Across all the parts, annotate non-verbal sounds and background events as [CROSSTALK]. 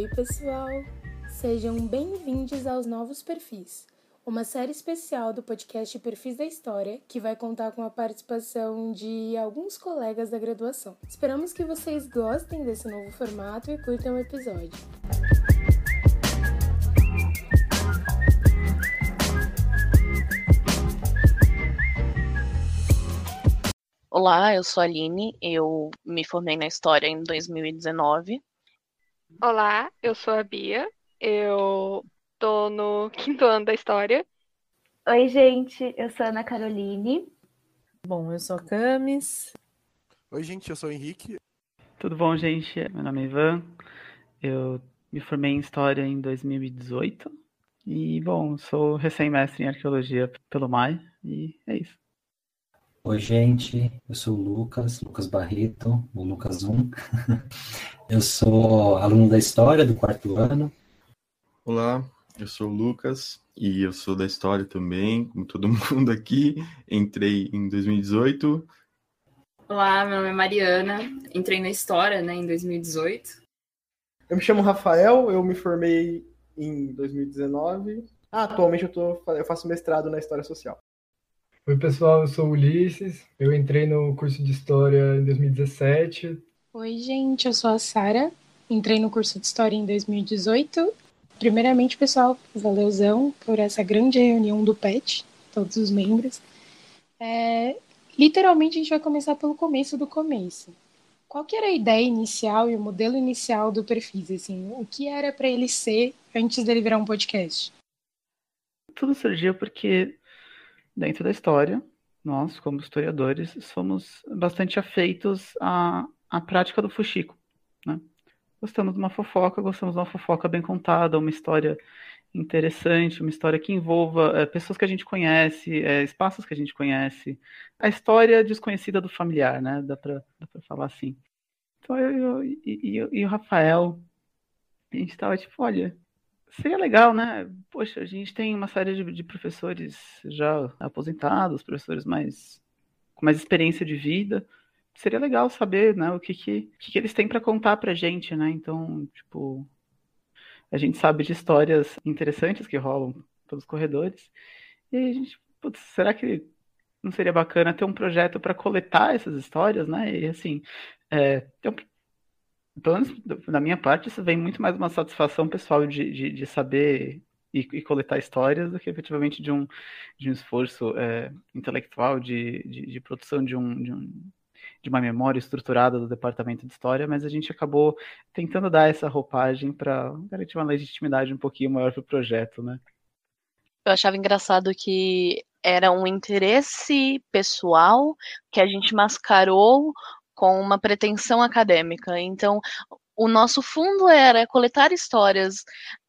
Oi, pessoal! Sejam bem-vindos aos Novos Perfis, uma série especial do podcast Perfis da História que vai contar com a participação de alguns colegas da graduação. Esperamos que vocês gostem desse novo formato e curtam o episódio. Olá, eu sou a Aline, eu me formei na História em 2019. Olá, eu sou a Bia, eu tô no [LAUGHS] quinto ano da História. Oi, gente, eu sou a Ana Caroline. Bom, eu sou a Camis. Oi, gente, eu sou o Henrique. Tudo bom, gente? Meu nome é Ivan. Eu me formei em História em 2018. E, bom, sou recém-mestre em Arqueologia pelo MAI. E é isso. Oi, gente, eu sou o Lucas, Lucas Barreto, o Lucas 1. [LAUGHS] eu sou aluno da História do quarto ano. Olá, eu sou o Lucas e eu sou da História também, como todo [LAUGHS] mundo aqui. Entrei em 2018. Olá, meu nome é Mariana, entrei na História né, em 2018. Eu me chamo Rafael, eu me formei em 2019. Ah, atualmente eu, tô, eu faço mestrado na História Social. Oi, pessoal, eu sou o Ulisses. Eu entrei no curso de História em 2017. Oi, gente, eu sou a Sara. Entrei no curso de História em 2018. Primeiramente, pessoal, valeuzão por essa grande reunião do PET, todos os membros. É, literalmente, a gente vai começar pelo começo do começo. Qual que era a ideia inicial e o modelo inicial do Perfis? Assim, o que era para ele ser antes dele virar um podcast? Tudo surgiu porque dentro da história, nós, como historiadores, somos bastante afeitos à, à prática do fuxico. Né? Gostamos de uma fofoca, gostamos de uma fofoca bem contada, uma história interessante, uma história que envolva é, pessoas que a gente conhece, é, espaços que a gente conhece, a história desconhecida do familiar, né? Dá para falar assim. Então eu, eu e, e, e, o Rafael, a gente estava tipo, olha, Seria legal, né? Poxa, a gente tem uma série de, de professores já aposentados, professores mais com mais experiência de vida. Seria legal saber, né, o que que, que, que eles têm para contar pra gente, né? Então, tipo, a gente sabe de histórias interessantes que rolam pelos corredores. E a gente, putz, será que não seria bacana ter um projeto para coletar essas histórias, né? E assim, é, tem um pelo menos da minha parte, isso vem muito mais uma satisfação pessoal de, de, de saber e, e, coletar histórias do que efetivamente de um, de um esforço é, intelectual, de, de, de, produção de, um, de, um, de uma memória estruturada do departamento de história, mas a gente acabou tentando dar essa roupagem para garantir uma legitimidade um pouquinho maior para o projeto, né? Eu achava engraçado que era um interesse pessoal que a gente mascarou com uma pretensão acadêmica. Então, o nosso fundo era coletar histórias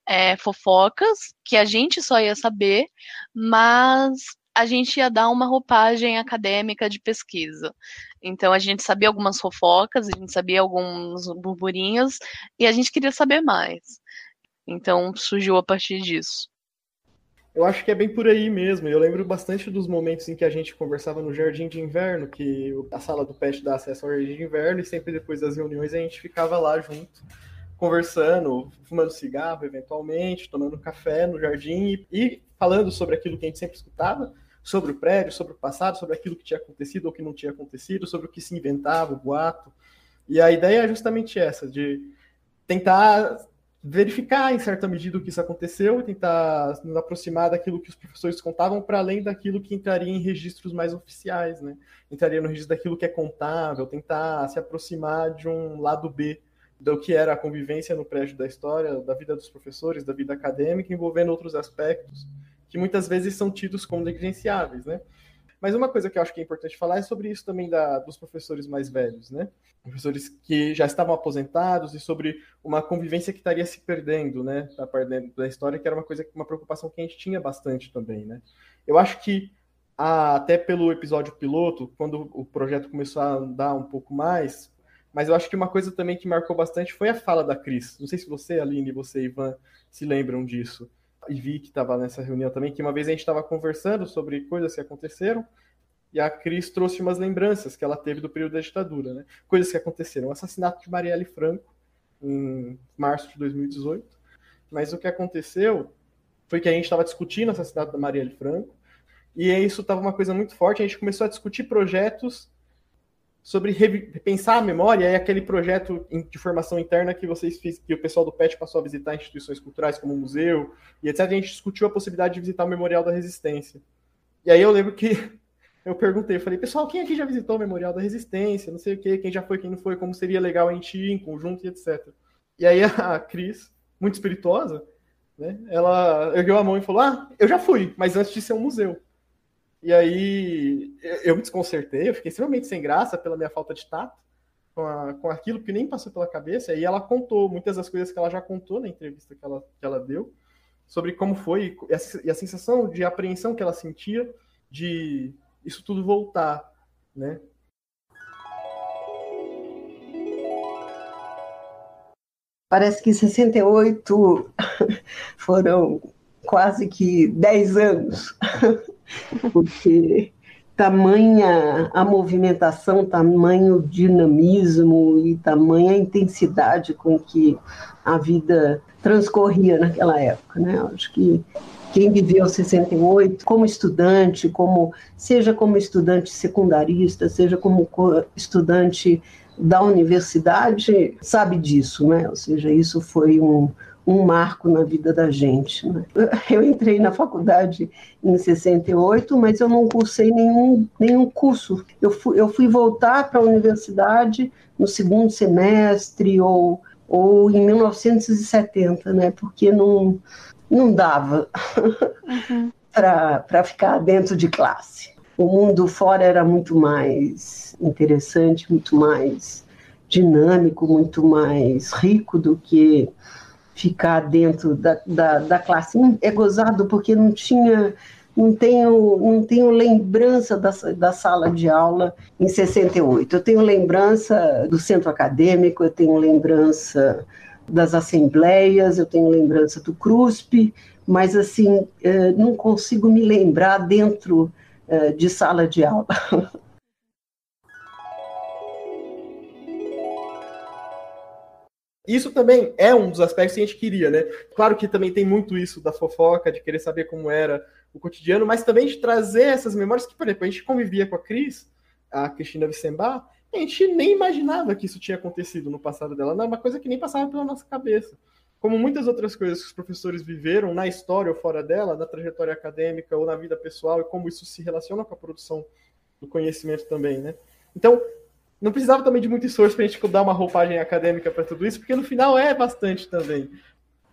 é, fofocas que a gente só ia saber, mas a gente ia dar uma roupagem acadêmica de pesquisa. Então a gente sabia algumas fofocas, a gente sabia alguns burburinhos e a gente queria saber mais. Então surgiu a partir disso. Eu acho que é bem por aí mesmo. Eu lembro bastante dos momentos em que a gente conversava no Jardim de Inverno, que a sala do PET dá acesso ao Jardim de Inverno, e sempre depois das reuniões a gente ficava lá junto, conversando, fumando cigarro, eventualmente, tomando café no jardim e, e falando sobre aquilo que a gente sempre escutava, sobre o prédio, sobre o passado, sobre aquilo que tinha acontecido ou que não tinha acontecido, sobre o que se inventava, o boato. E a ideia é justamente essa, de tentar verificar em certa medida o que isso aconteceu e tentar nos aproximar daquilo que os professores contavam para além daquilo que entraria em registros mais oficiais, né? Entraria no registro daquilo que é contável, tentar se aproximar de um lado B do que era a convivência no prédio da história, da vida dos professores, da vida acadêmica, envolvendo outros aspectos que muitas vezes são tidos como negligenciáveis, né? Mas uma coisa que eu acho que é importante falar é sobre isso também da, dos professores mais velhos, né? Professores que já estavam aposentados e sobre uma convivência que estaria se perdendo, né? Da parte da história, que era uma coisa, uma preocupação que a gente tinha bastante também, né? Eu acho que a, até pelo episódio piloto, quando o projeto começou a andar um pouco mais, mas eu acho que uma coisa também que marcou bastante foi a fala da Cris. Não sei se você, Aline, você, Ivan, se lembram disso e vi que estava nessa reunião também, que uma vez a gente estava conversando sobre coisas que aconteceram, e a Cris trouxe umas lembranças que ela teve do período da ditadura, né? Coisas que aconteceram. O assassinato de Marielle Franco, em março de 2018. Mas o que aconteceu foi que a gente estava discutindo o assassinato da Marielle Franco, e isso estava uma coisa muito forte. A gente começou a discutir projetos sobre repensar a memória, e aquele projeto de formação interna que vocês fiz, que o pessoal do PET passou a visitar instituições culturais como o museu e etc. A gente discutiu a possibilidade de visitar o Memorial da Resistência. E aí eu lembro que [LAUGHS] eu perguntei, eu falei, pessoal, quem aqui já visitou o Memorial da Resistência? Não sei o quê, quem já foi, quem não foi, como seria legal a gente ir em conjunto e etc. E aí a Cris, muito espirituosa, né, ela ergueu a mão e falou, ah, eu já fui, mas antes de ser um museu. E aí eu me desconcertei, eu fiquei extremamente sem graça pela minha falta de tato com, a, com aquilo que nem passou pela cabeça. E ela contou muitas das coisas que ela já contou na entrevista que ela, que ela deu, sobre como foi e a, e a sensação de apreensão que ela sentia de isso tudo voltar, né? Parece que 68 [LAUGHS] foram quase que 10 anos, [LAUGHS] porque tamanha a movimentação, tamanho dinamismo e tamanha intensidade com que a vida transcorria naquela época, né? Acho que quem viveu 68 como estudante, como seja como estudante secundarista, seja como estudante da universidade, sabe disso, né? Ou seja, isso foi um, um marco na vida da gente. Né? Eu entrei na faculdade em 68, mas eu não cursei nenhum, nenhum curso. Eu fui, eu fui voltar para a universidade no segundo semestre ou, ou em 1970, né? porque não, não dava uhum. [LAUGHS] para ficar dentro de classe. O mundo fora era muito mais interessante, muito mais dinâmico, muito mais rico do que ficar dentro da, da, da classe. É gozado porque não tinha não tenho, não tenho lembrança da, da sala de aula em 68. Eu tenho lembrança do centro acadêmico, eu tenho lembrança das assembleias, eu tenho lembrança do CRUSP, mas assim, eh, não consigo me lembrar dentro eh, de sala de aula. [LAUGHS] Isso também é um dos aspectos que a gente queria, né? Claro que também tem muito isso da fofoca, de querer saber como era o cotidiano, mas também de trazer essas memórias que, por exemplo, a gente convivia com a Cris, a Cristina Vicembar, a gente nem imaginava que isso tinha acontecido no passado dela. Não é uma coisa que nem passava pela nossa cabeça. Como muitas outras coisas que os professores viveram na história ou fora dela, na trajetória acadêmica ou na vida pessoal, e como isso se relaciona com a produção do conhecimento também, né? Então, não precisava também de muito esforço para a gente dar uma roupagem acadêmica para tudo isso, porque no final é bastante também.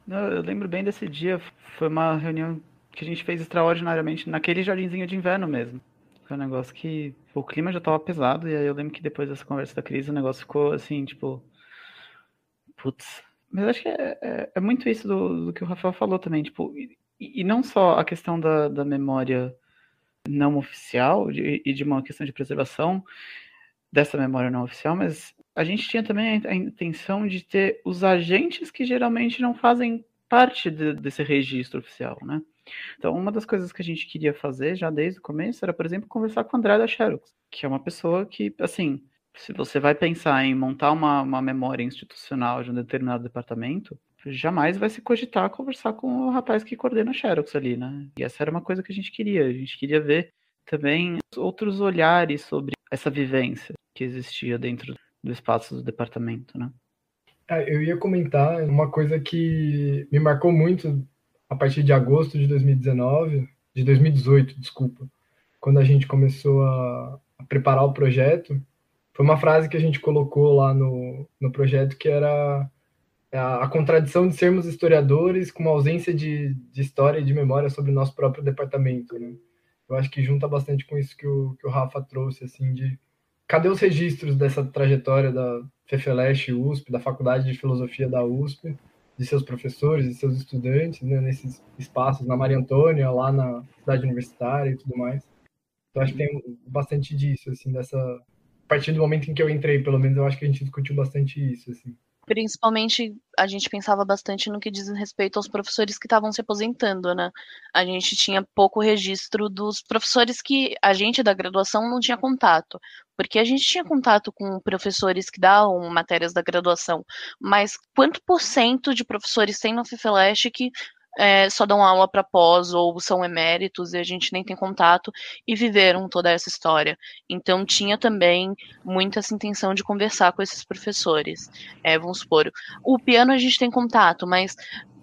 Eu lembro bem desse dia, foi uma reunião que a gente fez extraordinariamente naquele jardinzinho de inverno mesmo. Foi um negócio que o clima já tava pesado, e aí eu lembro que depois dessa conversa da crise o negócio ficou assim, tipo. Putz. Mas acho que é, é, é muito isso do, do, que o Rafael falou também, tipo, e, e não só a questão da, da memória não oficial de, e de uma questão de preservação dessa memória não oficial, mas a gente tinha também a, intenção de ter os agentes que geralmente não fazem parte de, desse registro oficial, né? Então, uma das coisas que a gente queria fazer já desde o começo era, por exemplo, conversar com o André da Xerox, que é uma pessoa que, assim, se você vai pensar em montar uma, uma memória institucional de um determinado departamento, jamais vai se cogitar conversar com o rapaz que coordena a Xerox ali, né? E essa era uma coisa que a gente queria. A gente queria ver também outros olhares sobre essa vivência que existia dentro do espaço do departamento, né? É, eu ia comentar uma coisa que me marcou muito a partir de agosto de 2019, de 2018, desculpa, quando a gente começou a, a preparar o projeto, foi uma frase que a gente colocou lá no, no projeto que era a, a contradição de sermos historiadores com uma ausência de, de história e de memória sobre o nosso próprio departamento, né? Eu acho que junta bastante com isso que o, que o Rafa trouxe, assim, de cadê os registros dessa trajetória da FEFELESH USP, da Faculdade de Filosofia da USP, de seus professores e seus estudantes, né, nesses espaços, na Maria Antônia, lá na cidade universitária e tudo mais. Então, acho que tem bastante disso, assim, dessa... A partir do momento em que eu entrei, pelo menos, eu acho que a gente discutiu bastante isso, assim. Principalmente, a gente pensava bastante no que diz respeito aos professores que estavam se aposentando, né? A gente tinha pouco registro dos professores que a gente da graduação não tinha contato, Porque a gente tinha contato com professores que davam matérias da graduação, mas quanto por cento de professores tem no FIFELESH que é, só dão aula para pós ou são eméritos e a gente nem tem contato e viveram toda essa história. Então tinha também muita essa intenção de conversar com esses professores. É, vamos supor, o piano a gente tem contato, mas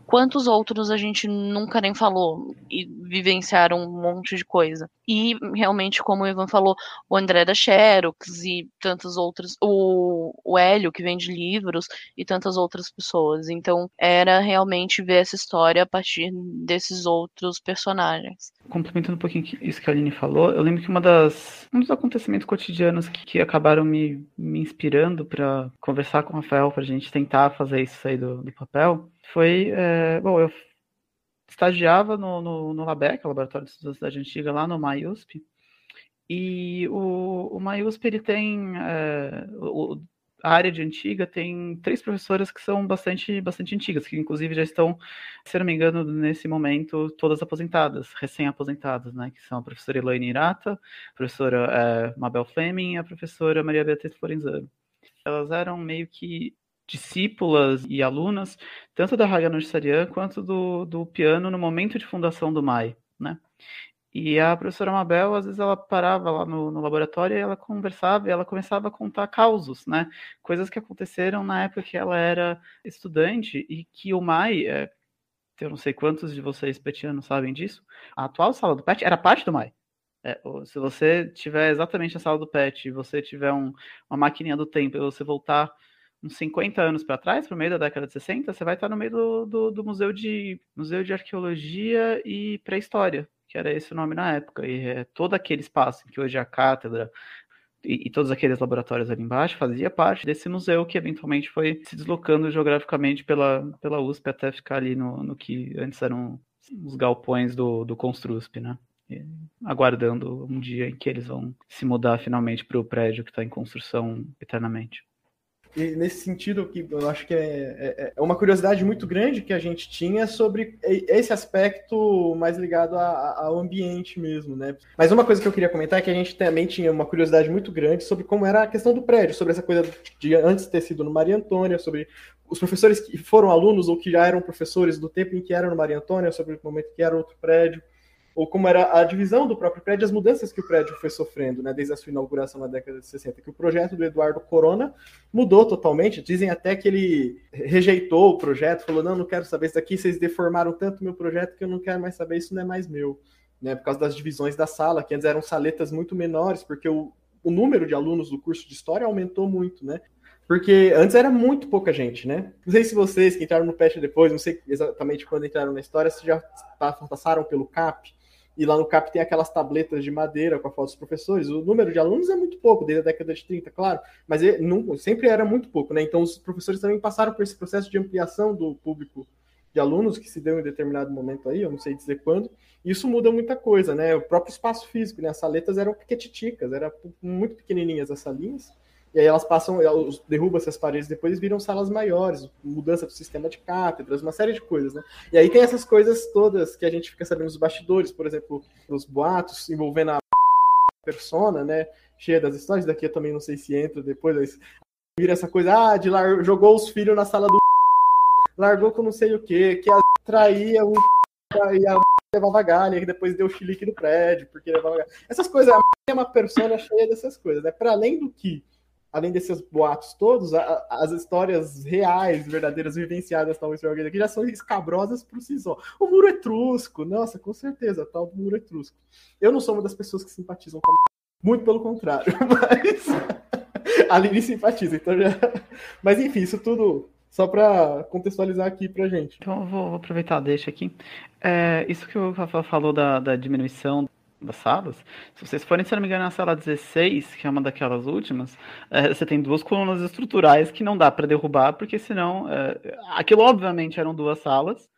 quantos outros a gente nunca nem falou e vivenciaram um monte de coisa. E realmente, como o Ivan falou, o André da Xerox e tantas outras, o, o Hélio, que vende livros, e tantas outras pessoas. Então, era realmente ver essa história a partir desses outros personagens. Complementando um pouquinho isso que a Aline falou, eu lembro que uma das, um dos acontecimentos cotidianos que, que acabaram me, me inspirando para conversar com o Rafael, para a gente tentar fazer isso sair do, do papel, foi. É, bom, eu estagiava no, no, no LABEC, Laboratório de Estudos da Cidade Antiga, lá no MAIUSP, e o, o MAIUSP ele tem. É, o, a área de antiga tem três professoras que são bastante, bastante antigas, que inclusive já estão, se não me engano, nesse momento, todas aposentadas, recém-aposentadas, né? Que são a professora Elaine Irata, a professora é, Mabel Fleming e a professora Maria Beatriz Florenzano. Elas eram meio que discípulas e alunas, tanto da Haganah Sarian quanto do, do piano no momento de fundação do MAI, né? E a professora Mabel, às vezes, ela parava lá no, no, laboratório e ela conversava e ela começava a contar causos, né? Coisas que aconteceram na época que ela era estudante e que o MAI, é, eu não sei quantos de vocês petianos sabem disso, a atual sala do PET era parte do MAI. É, se você tiver exatamente a sala do PET e você tiver um, uma maquininha do tempo e você voltar uns 50 anos para trás, para o meio da década de 60, você vai estar no meio do, do, do Museu, de, Museu de Arqueologia e Pré-História, que era esse o nome na época. E é, todo aquele espaço que hoje é a cátedra e, e, todos aqueles laboratórios ali embaixo fazia parte desse museu que eventualmente foi se deslocando geograficamente pela, pela USP até ficar ali no, no que antes eram os galpões do, do Construsp, né? E, aguardando um dia em que eles vão se mudar finalmente para o prédio que está em construção eternamente. E nesse sentido, que eu acho que é, é, é, uma curiosidade muito grande que a gente tinha sobre esse aspecto mais ligado a, ao ambiente mesmo, né? Mas uma coisa que eu queria comentar é que a gente também tinha uma curiosidade muito grande sobre como era a questão do prédio, sobre essa coisa de antes ter sido no Maria Antônia, sobre os professores que foram alunos ou que já eram professores do tempo em que eram no Maria Antônia, sobre o momento que era outro prédio ou como era a divisão do próprio prédio, as mudanças que o prédio foi sofrendo, né, desde a sua inauguração na década de 60, que o projeto do Eduardo Corona mudou totalmente, dizem até que ele rejeitou o projeto, falou, não, não quero saber isso daqui, vocês deformaram tanto meu projeto que eu não quero mais saber, isso não é mais meu, né, por causa das divisões da sala, que antes eram saletas muito menores, porque o, o número de alunos do curso de História aumentou muito, né, porque antes era muito pouca gente, né? Não sei se vocês que entraram no PET depois, não sei exatamente quando entraram na história, se já passaram pelo CAP, e lá no CAP tem aquelas tabletas de madeira com a foto dos professores. O número de alunos é muito pouco, desde a década de 30, claro, mas ele, não, sempre era muito pouco, né? Então os professores também passaram por esse processo de ampliação do público de alunos que se deu em determinado momento aí, eu não sei dizer quando. Isso muda muita coisa, né? O próprio espaço físico, né? As saletas eram pequetiticas, eram muito pequenininhas as salinhas. E aí elas passam, derrubam essas paredes, depois viram salas maiores, mudança do sistema de cátedras, uma série de coisas, né? E aí tem essas coisas todas que a gente fica sabendo nos bastidores, por exemplo, os boatos envolvendo a persona, né? Cheia das histórias, daqui eu também não sei se entra depois, mas vira essa coisa, ah, de lar... jogou os filhos na sala do [LAUGHS] largou com não sei o que, que a [LAUGHS] traía o [LAUGHS] e a levava galha, e depois deu chilique no prédio, porque levava galha. Essas coisas, a é uma persona cheia dessas coisas, né? Para além do que além desses boatos todos, a, as histórias reais, verdadeiras, vivenciadas, talvez por alguém aqui, já são escabrosas por si só. O muro etrusco, nossa, com certeza, tal do muro etrusco. Eu não sou uma das pessoas que simpatizam com a... Muito pelo contrário, [LAUGHS] mas [LAUGHS] a Lili simpatiza, então já... [LAUGHS] Mas enfim, isso tudo só para contextualizar aqui para gente. Então eu vou, aproveitar, deixa aqui. É, isso que o Rafael falou da, da diminuição das salas, se vocês forem, se não me engano, na sala 16, que é uma daquelas últimas, é, você tem duas colunas estruturais que não dá para derrubar, porque senão. É, aquilo, obviamente, eram duas salas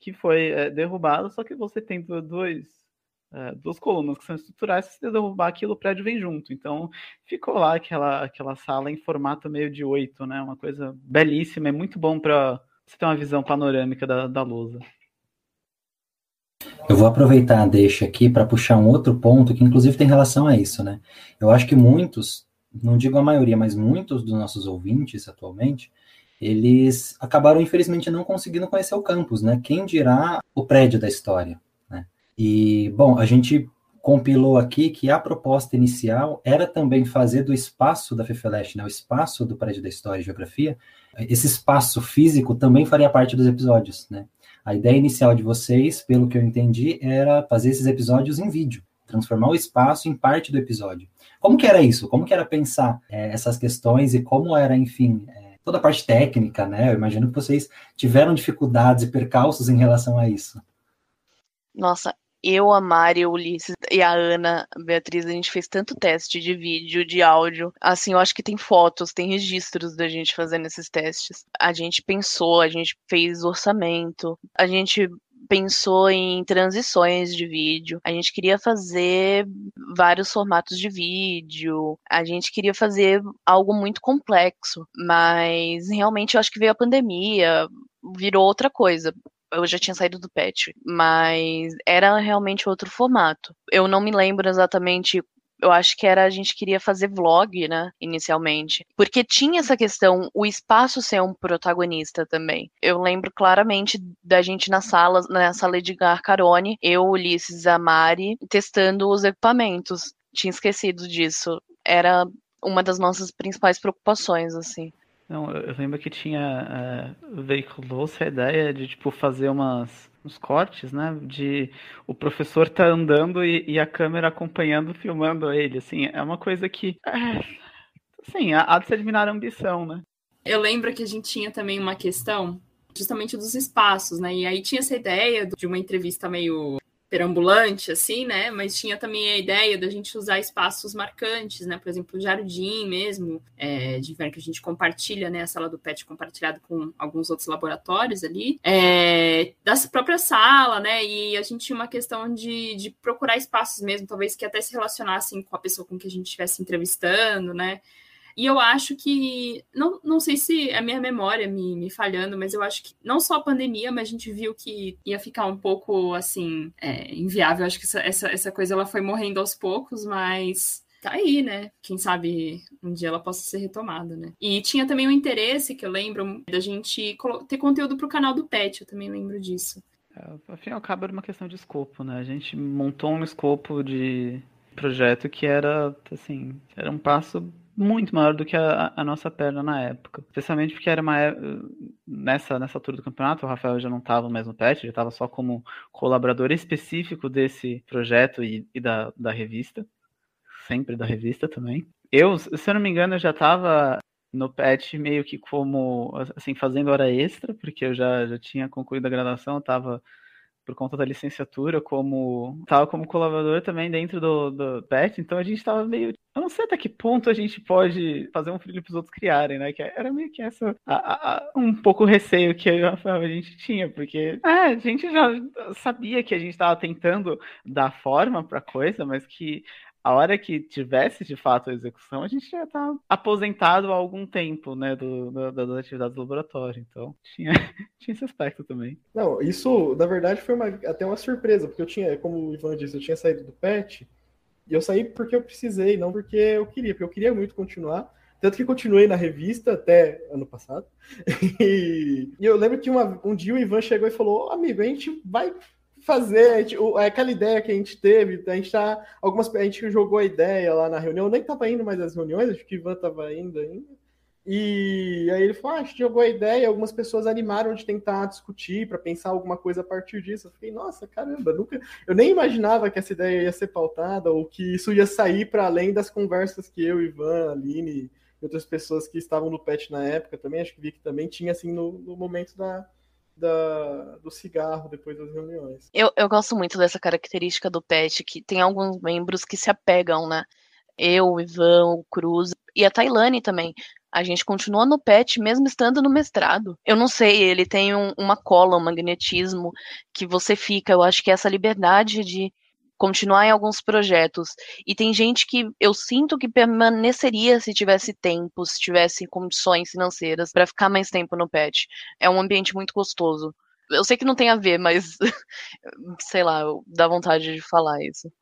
que foi é, derrubado, só que você tem dois, é, duas colunas que são estruturais, se você derrubar aquilo, o prédio vem junto. Então, ficou lá aquela, aquela sala em formato meio de oito, né? Uma coisa belíssima, é muito bom para você ter uma visão panorâmica da, da lousa. Eu vou aproveitar a deixa aqui para puxar um outro ponto que inclusive tem relação a isso, né? Eu acho que muitos não digo a maioria, mas muitos dos nossos ouvintes atualmente, eles acabaram, infelizmente, não conseguindo conhecer o campus, né? Quem dirá o prédio da história, né? E, bom, a gente compilou aqui que a proposta inicial era também fazer do espaço da FEFELESH, né, o espaço do prédio da História e Geografia, esse espaço físico também faria parte dos episódios, né? A ideia inicial de vocês, pelo que eu entendi, era fazer esses episódios em vídeo, transformar o espaço em parte do episódio. Como que era isso? Como que era pensar é, essas questões e como era, enfim, é, toda a parte técnica, né? Eu imagino que vocês tiveram dificuldades e percalços em relação a isso. Nossa, eu, a Mari, o Ulisses e a Ana, a Beatriz, a gente fez tanto teste de vídeo, de áudio. Assim, eu acho que tem fotos, tem registros da gente fazendo esses testes. A gente pensou, a gente fez orçamento, a gente pensou em transições de vídeo. A gente queria fazer vários formatos de vídeo. A gente queria fazer algo muito complexo, mas realmente eu acho que veio a pandemia, virou outra coisa eu já tinha saído do pet, mas era realmente outro formato. Eu não me lembro exatamente eu acho que era a gente queria fazer vlog, né, inicialmente, porque tinha essa questão o espaço ser um protagonista também. Eu lembro claramente da gente na sala, na sala de Garcarone, eu, Ulisses, a Mari, testando os equipamentos. Tinha esquecido disso. Era uma das nossas principais preocupações, assim. Não, eu lembro que tinha é, veiculou-se a ideia de tipo fazer umas uns cortes, né? De o professor tá andando e, e a câmera acompanhando, filmando ele. Assim, é uma coisa que, é, assim, há de se eliminar a ambição, né? Eu lembro que a gente tinha também uma questão justamente dos espaços, né? E aí tinha essa ideia de uma entrevista meio perambulante, assim, né? Mas tinha também a ideia da gente usar espaços marcantes, né? Por exemplo, o jardim mesmo, é, de inverno que a gente compartilha, né? A sala do PET compartilhado com alguns outros laboratórios ali, é, da própria sala, né? E a gente tinha uma questão de, de procurar espaços mesmo, talvez que até se relacionassem com a pessoa com que a gente estivesse entrevistando, né? E eu acho que, não, não sei se a minha memória me, me falhando, mas eu acho que não só a pandemia, mas a gente viu que ia ficar um pouco, assim, é, inviável. Acho que essa, essa, essa coisa ela foi morrendo aos poucos, mas tá aí, né? Quem sabe um dia ela possa ser retomada, né? E tinha também um interesse, que eu lembro, da gente ter conteúdo para o canal do Pet, eu também lembro disso. É, afinal, acaba uma questão de escopo, né? A gente montou um escopo de projeto que era, assim, era um passo muito maior do que a, a, nossa perna na época. Especialmente porque era uma é, nessa nessa altura do campeonato, o Rafael já não estava mais no PET, ele estava só como colaborador específico desse projeto e, e, da, da revista, sempre da revista também. Eu, se eu não me engano, eu já estava no PET meio que como assim fazendo hora extra, porque eu já, já tinha concluído a graduação, estava por conta da licenciatura, como estava como colaborador também dentro do, do PET, então a gente estava meio. Eu não sei até que ponto a gente pode fazer um filho para os outros criarem, né? Que era meio que essa. A, a, um pouco o receio que a, a gente tinha, porque é, a gente já sabia que a gente estava tentando dar forma para coisa, mas que a hora que tivesse de fato a execução, a gente já tá aposentado há algum tempo, né, do, do, das atividades do laboratório. Então, tinha, [LAUGHS] tinha esse aspecto também. Não, isso, na verdade, foi uma, até uma surpresa, porque eu tinha, como o Ivan disse, eu tinha saído do PET, e eu saí porque eu precisei, não porque eu queria, porque eu queria muito continuar. Tanto que continuei na revista até ano passado. [LAUGHS] E, e eu lembro que uma, um dia o Ivan chegou e falou: amigo, a gente vai fazer gente, é aquela ideia que a gente teve, a gente tá, algumas a gente jogou a ideia lá na reunião, nem tava indo mais às reuniões, acho que Ivan tava indo ainda. E aí ele falou: ah, a gente jogou a ideia, algumas pessoas animaram de tentar discutir para pensar alguma coisa a partir disso. Eu fiquei, nossa, caramba, nunca, eu nem imaginava que essa ideia ia ser pautada ou que isso ia sair para além das conversas que eu, Ivan, Aline e outras pessoas que estavam no PET na época também, acho que vi que também tinha assim no, no momento da, da, do cigarro depois das reuniões. Eu, eu gosto muito dessa característica do PET, que tem alguns membros que se apegam, né? Eu, o Ivan, o Cruz e a Tailane também. A gente continua no PET mesmo estando no mestrado. Eu não sei, ele tem um, uma cola, um magnetismo que você fica. Eu acho que essa liberdade de continuar em alguns projetos. E tem gente que eu sinto que permaneceria se tivesse tempo, se tivesse condições financeiras para ficar mais tempo no PET. É um ambiente muito gostoso. Eu sei que não tem a ver, mas [LAUGHS] sei lá, dá vontade de falar isso.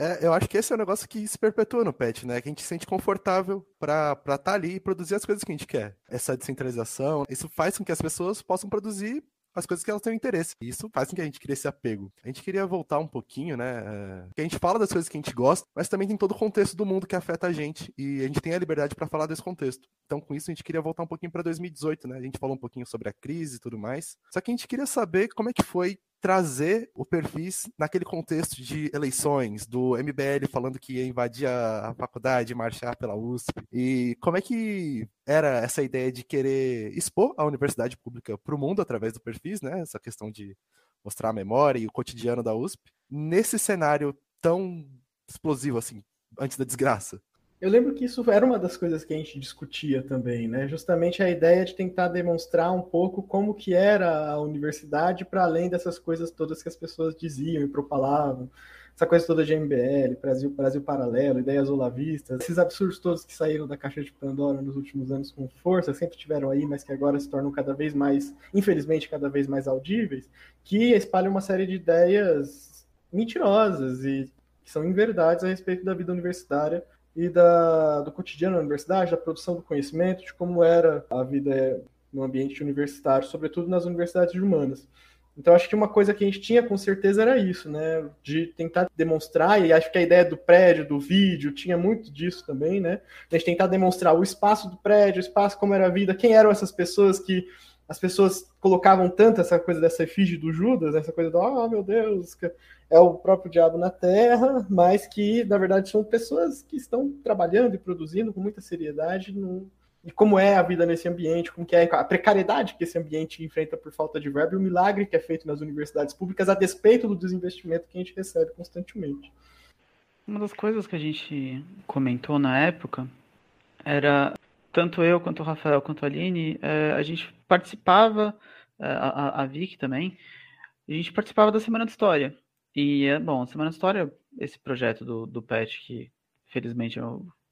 É, eu acho que esse é um negócio que se perpetua no pet, né? Que a gente se sente confortável para estar tá ali e produzir as coisas que a gente quer. Essa descentralização, isso faz com que as pessoas possam produzir as coisas que elas têm interesse. Isso faz com que a gente crie esse apego. A gente queria voltar um pouquinho, né? É, que a gente fala das coisas que a gente gosta, mas também tem todo o contexto do mundo que afeta a gente. E a gente tem a liberdade para falar desse contexto. Então, com isso, a gente queria voltar um pouquinho para 2018, né? A gente falou um pouquinho sobre a crise e tudo mais. Só que a gente queria saber como é que foi trazer o perfis naquele contexto de eleições, do MBL falando que ia invadir a faculdade, marchar pela USP. E como é que era essa ideia de querer expor a universidade pública para o mundo através do perfis, né? Essa questão de mostrar a memória e o cotidiano da USP, nesse cenário tão explosivo assim, antes da desgraça. Eu lembro que isso era uma das coisas que a gente discutia também, né? Justamente a ideia de tentar demonstrar um pouco como que era a universidade para além dessas coisas todas que as pessoas diziam e propalavam. Essa coisa toda de MBL, Brasil, Brasil Paralelo, ideias olavistas, esses absurdos todos que saíram da caixa de Pandora nos últimos anos com força, sempre estiveram aí, mas que agora se tornam cada vez mais, infelizmente, cada vez mais audíveis, que espalham uma série de ideias mentirosas e que são inverdades a respeito da vida universitária e da, do cotidiano da universidade, da produção do conhecimento, de como era a vida no ambiente universitário, sobretudo nas universidades humanas. Então, acho que uma coisa que a gente tinha com certeza era isso, né? De tentar demonstrar, e acho que a ideia do prédio, do vídeo, tinha muito disso também, né? A gente tentar demonstrar o espaço do prédio, o espaço, como era a vida, quem eram essas pessoas que as pessoas colocavam tanto essa coisa dessa efígie do Judas, essa coisa do, ah, oh, meu Deus, é o próprio diabo na terra, mas que, na verdade, são pessoas que estão trabalhando e produzindo com muita seriedade no, e como é a vida nesse ambiente, como que é a precariedade que esse ambiente enfrenta por falta de verbo e o milagre que é feito nas universidades públicas a despeito do desinvestimento que a gente recebe constantemente. Uma das coisas que a gente comentou na época era tanto eu quanto o Rafael quanto a Aline, é, a gente participava, é, a, a Vicky também, a gente participava da Semana de História. E, é, bom, a Semana de História, esse projeto do, do PET, que felizmente é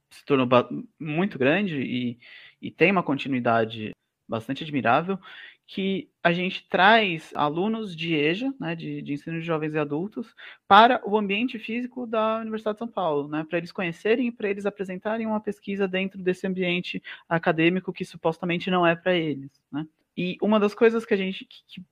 se tornou muito grande e, e tem uma continuidade bastante admirável, que a gente traz alunos de EJA, né, de, de, ensino de jovens e adultos, para o ambiente físico da Universidade de São Paulo, né, para eles conhecerem e para eles apresentarem uma pesquisa dentro desse ambiente acadêmico que supostamente não é para eles. Né. E uma das coisas que a gente que, que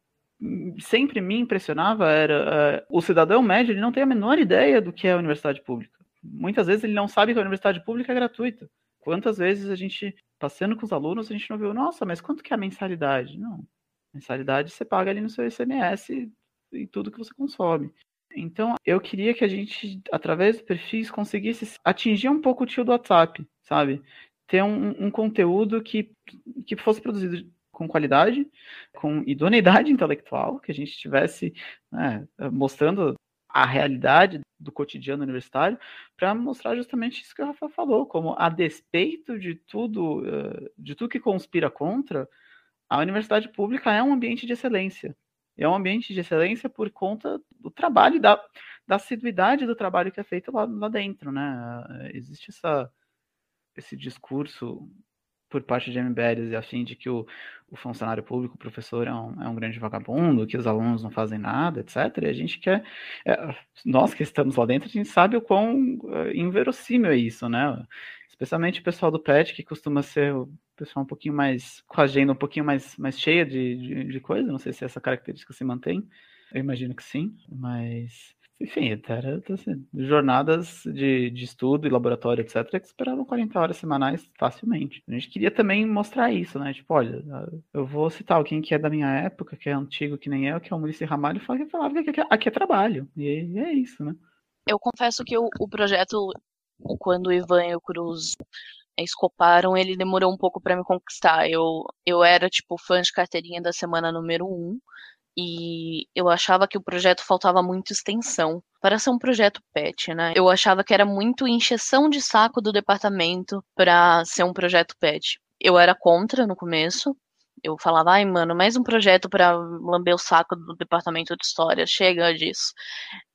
sempre me impressionava era uh, o cidadão médio ele não tem a menor ideia do que é a universidade pública. Muitas vezes ele não sabe que a universidade pública é gratuita. Quantas vezes a gente, passando com os alunos, a gente não viu, nossa, mas quanto que é a mensalidade? Não. Mensalidade você paga ali no seu ICMS e tudo que você consome. Então, eu queria que a gente, através do perfis, conseguisse atingir um pouco o tio do WhatsApp, sabe? Ter um, um conteúdo que, que fosse produzido com qualidade, com idoneidade [LAUGHS] intelectual, que a gente estivesse né, mostrando a realidade do cotidiano universitário, para mostrar justamente isso que o Rafa falou, como a despeito de tudo, eh, de tudo que conspira contra, a universidade pública é um ambiente de excelência. É um ambiente de excelência por conta do trabalho, da, da assiduidade do trabalho que é feito lá, lá dentro, né? Existe essa, esse discurso por parte de MBLs e afim de que o, o funcionário público, o professor, é um, é um, grande vagabundo, que os alunos não fazem nada, etc. E a gente quer. É, nós que estamos lá dentro, a gente sabe o quão é, inverossímil é isso, né? Especialmente o pessoal do PET, que costuma ser o pessoal um pouquinho mais. com a agenda um pouquinho mais, mais cheia de, de, de coisa. Não sei se essa característica se mantém. Eu imagino que sim, mas enfim, era assim, jornadas de, de estudo e laboratório, etc., que esperavam 40 horas semanais facilmente. A gente queria também mostrar isso, né? Tipo, olha, eu vou citar alguém que é da minha época, que é antigo que nem eu, que é o Muricy Ramalho, e falava que aqui, aqui é trabalho. E é isso, né? Eu confesso que o, o projeto, quando o Ivan e o Cruz escoparam, ele demorou um pouco para me conquistar. Eu, eu era, tipo, fã de carteirinha da semana número 1. Um, e eu achava que o projeto faltava muito extensão para ser um projeto PET, né? Eu achava que era muito encheção de saco do departamento para ser um projeto PET. Eu era contra no começo. Eu falava, ai, mano, mais um projeto para lamber o saco do departamento de história, chega disso.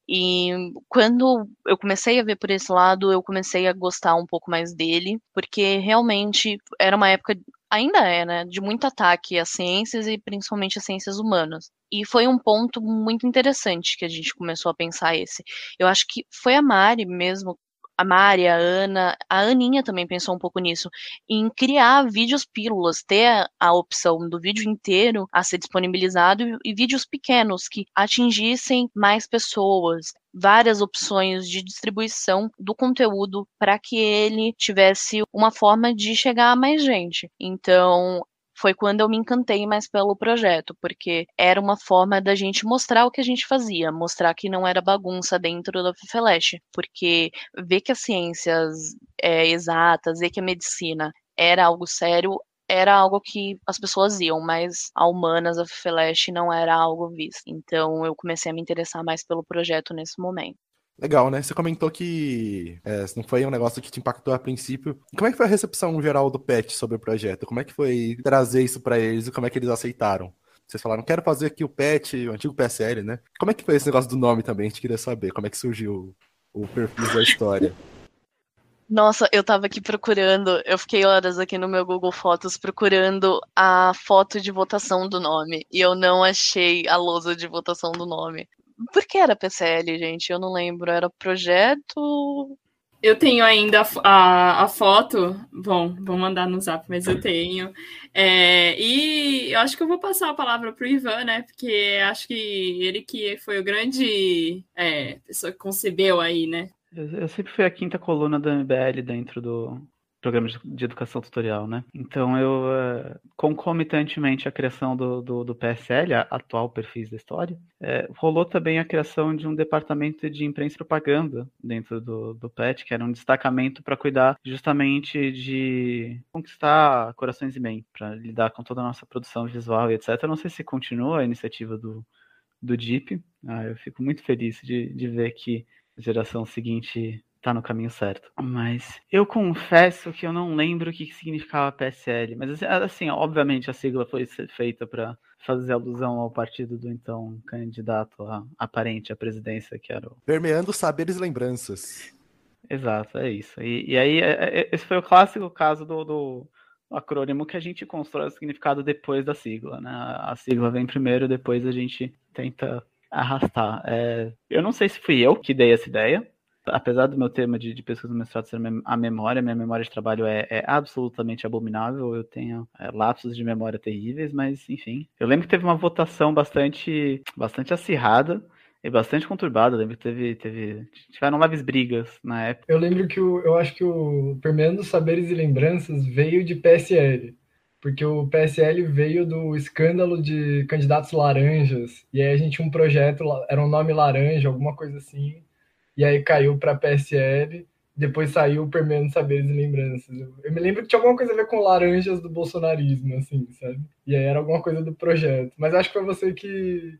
E quando eu comecei a ver por esse lado, eu comecei a gostar um pouco mais dele, porque realmente era uma época, ainda é, né, de muito ataque às ciências e principalmente às ciências humanas. E foi um ponto muito interessante que a gente começou a pensar esse. Eu acho que foi a Mari mesmo a Mari, a Ana, a Aninha também pensou um pouco nisso, em criar vídeos pílulas, ter a opção do vídeo inteiro a ser disponibilizado e vídeos pequenos que atingissem mais pessoas, várias opções de distribuição do conteúdo para que ele tivesse uma forma de chegar a mais gente. Então, foi quando eu me encantei mais pelo projeto, porque era uma forma da gente mostrar o que a gente fazia, mostrar que não era bagunça dentro da FFLESH, porque ver que as ciências é, exatas, ver que a medicina era algo sério, era algo que as pessoas iam, mas a humanas, a FFLESH não era algo visto. Então eu comecei a me interessar mais pelo projeto nesse momento. Legal, né? Você comentou que é, não foi um negócio que te impactou a princípio. Como é que foi a recepção geral do PET sobre o projeto? Como é que foi trazer isso para eles e como é que eles aceitaram? Vocês falaram, quero fazer aqui o PET, o antigo PSL, né? Como é que foi esse negócio do nome também? A gente queria saber como é que surgiu o, perfil da história. Nossa, eu tava aqui procurando, eu fiquei horas aqui no meu Google Fotos procurando a foto de votação do nome e eu não achei a lousa de votação do nome. Por que era PCL, gente? Eu não lembro. Era projeto. Eu tenho ainda a, a, foto. Bom, vou mandar no zap, mas eu tenho. É, e eu acho que eu vou passar a palavra para o Ivan, né? Porque acho que ele que foi o grande é, pessoa que concebeu aí, né? Eu, eu sempre fui a quinta coluna da MBL dentro do, programa de educação tutorial, né? Então eu, uh, concomitantemente à criação do, do, do PSL, a atual perfis da história, é, rolou também a criação de um departamento de imprensa e propaganda dentro do, do PET, que era um destacamento para cuidar justamente de conquistar corações e bem, para lidar com toda a nossa produção visual e etc. Eu não sei se continua a iniciativa do, do DIP, ah, eu fico muito feliz de, de ver que a geração seguinte tá no caminho certo. Mas eu confesso que eu não lembro o que significava PSL. Mas assim, assim obviamente a sigla foi feita para fazer alusão ao partido do então candidato a, aparente à presidência, que era o. Permeando saberes e lembranças. Exato, é isso. E, e aí, é, é, esse foi o clássico caso do, do acrônimo que a gente constrói o significado depois da sigla, né? A sigla vem primeiro, depois a gente tenta arrastar. É, eu não sei se fui eu que dei essa ideia, apesar do meu tema de, de pesquisa no mestrado ser a memória, minha memória de trabalho é, é absolutamente abominável, eu tenho é, lapsos de memória terríveis, mas enfim. Eu lembro que teve uma votação bastante, bastante acirrada, e bastante conturbada. Eu lembro que teve, teve. Tiveram leves brigas na época. Eu lembro que o, eu acho que o Permeando Saberes e Lembranças veio de PSL. Porque o PSL veio do escândalo de candidatos laranjas. E aí a gente tinha um projeto, era um nome laranja, alguma coisa assim e aí caiu para PSL, depois saiu Permeando Saberes e Lembranças. Eu, me lembro que tinha alguma coisa a ver com laranjas do bolsonarismo, assim, sabe? E aí era alguma coisa do projeto. Mas acho que foi você que,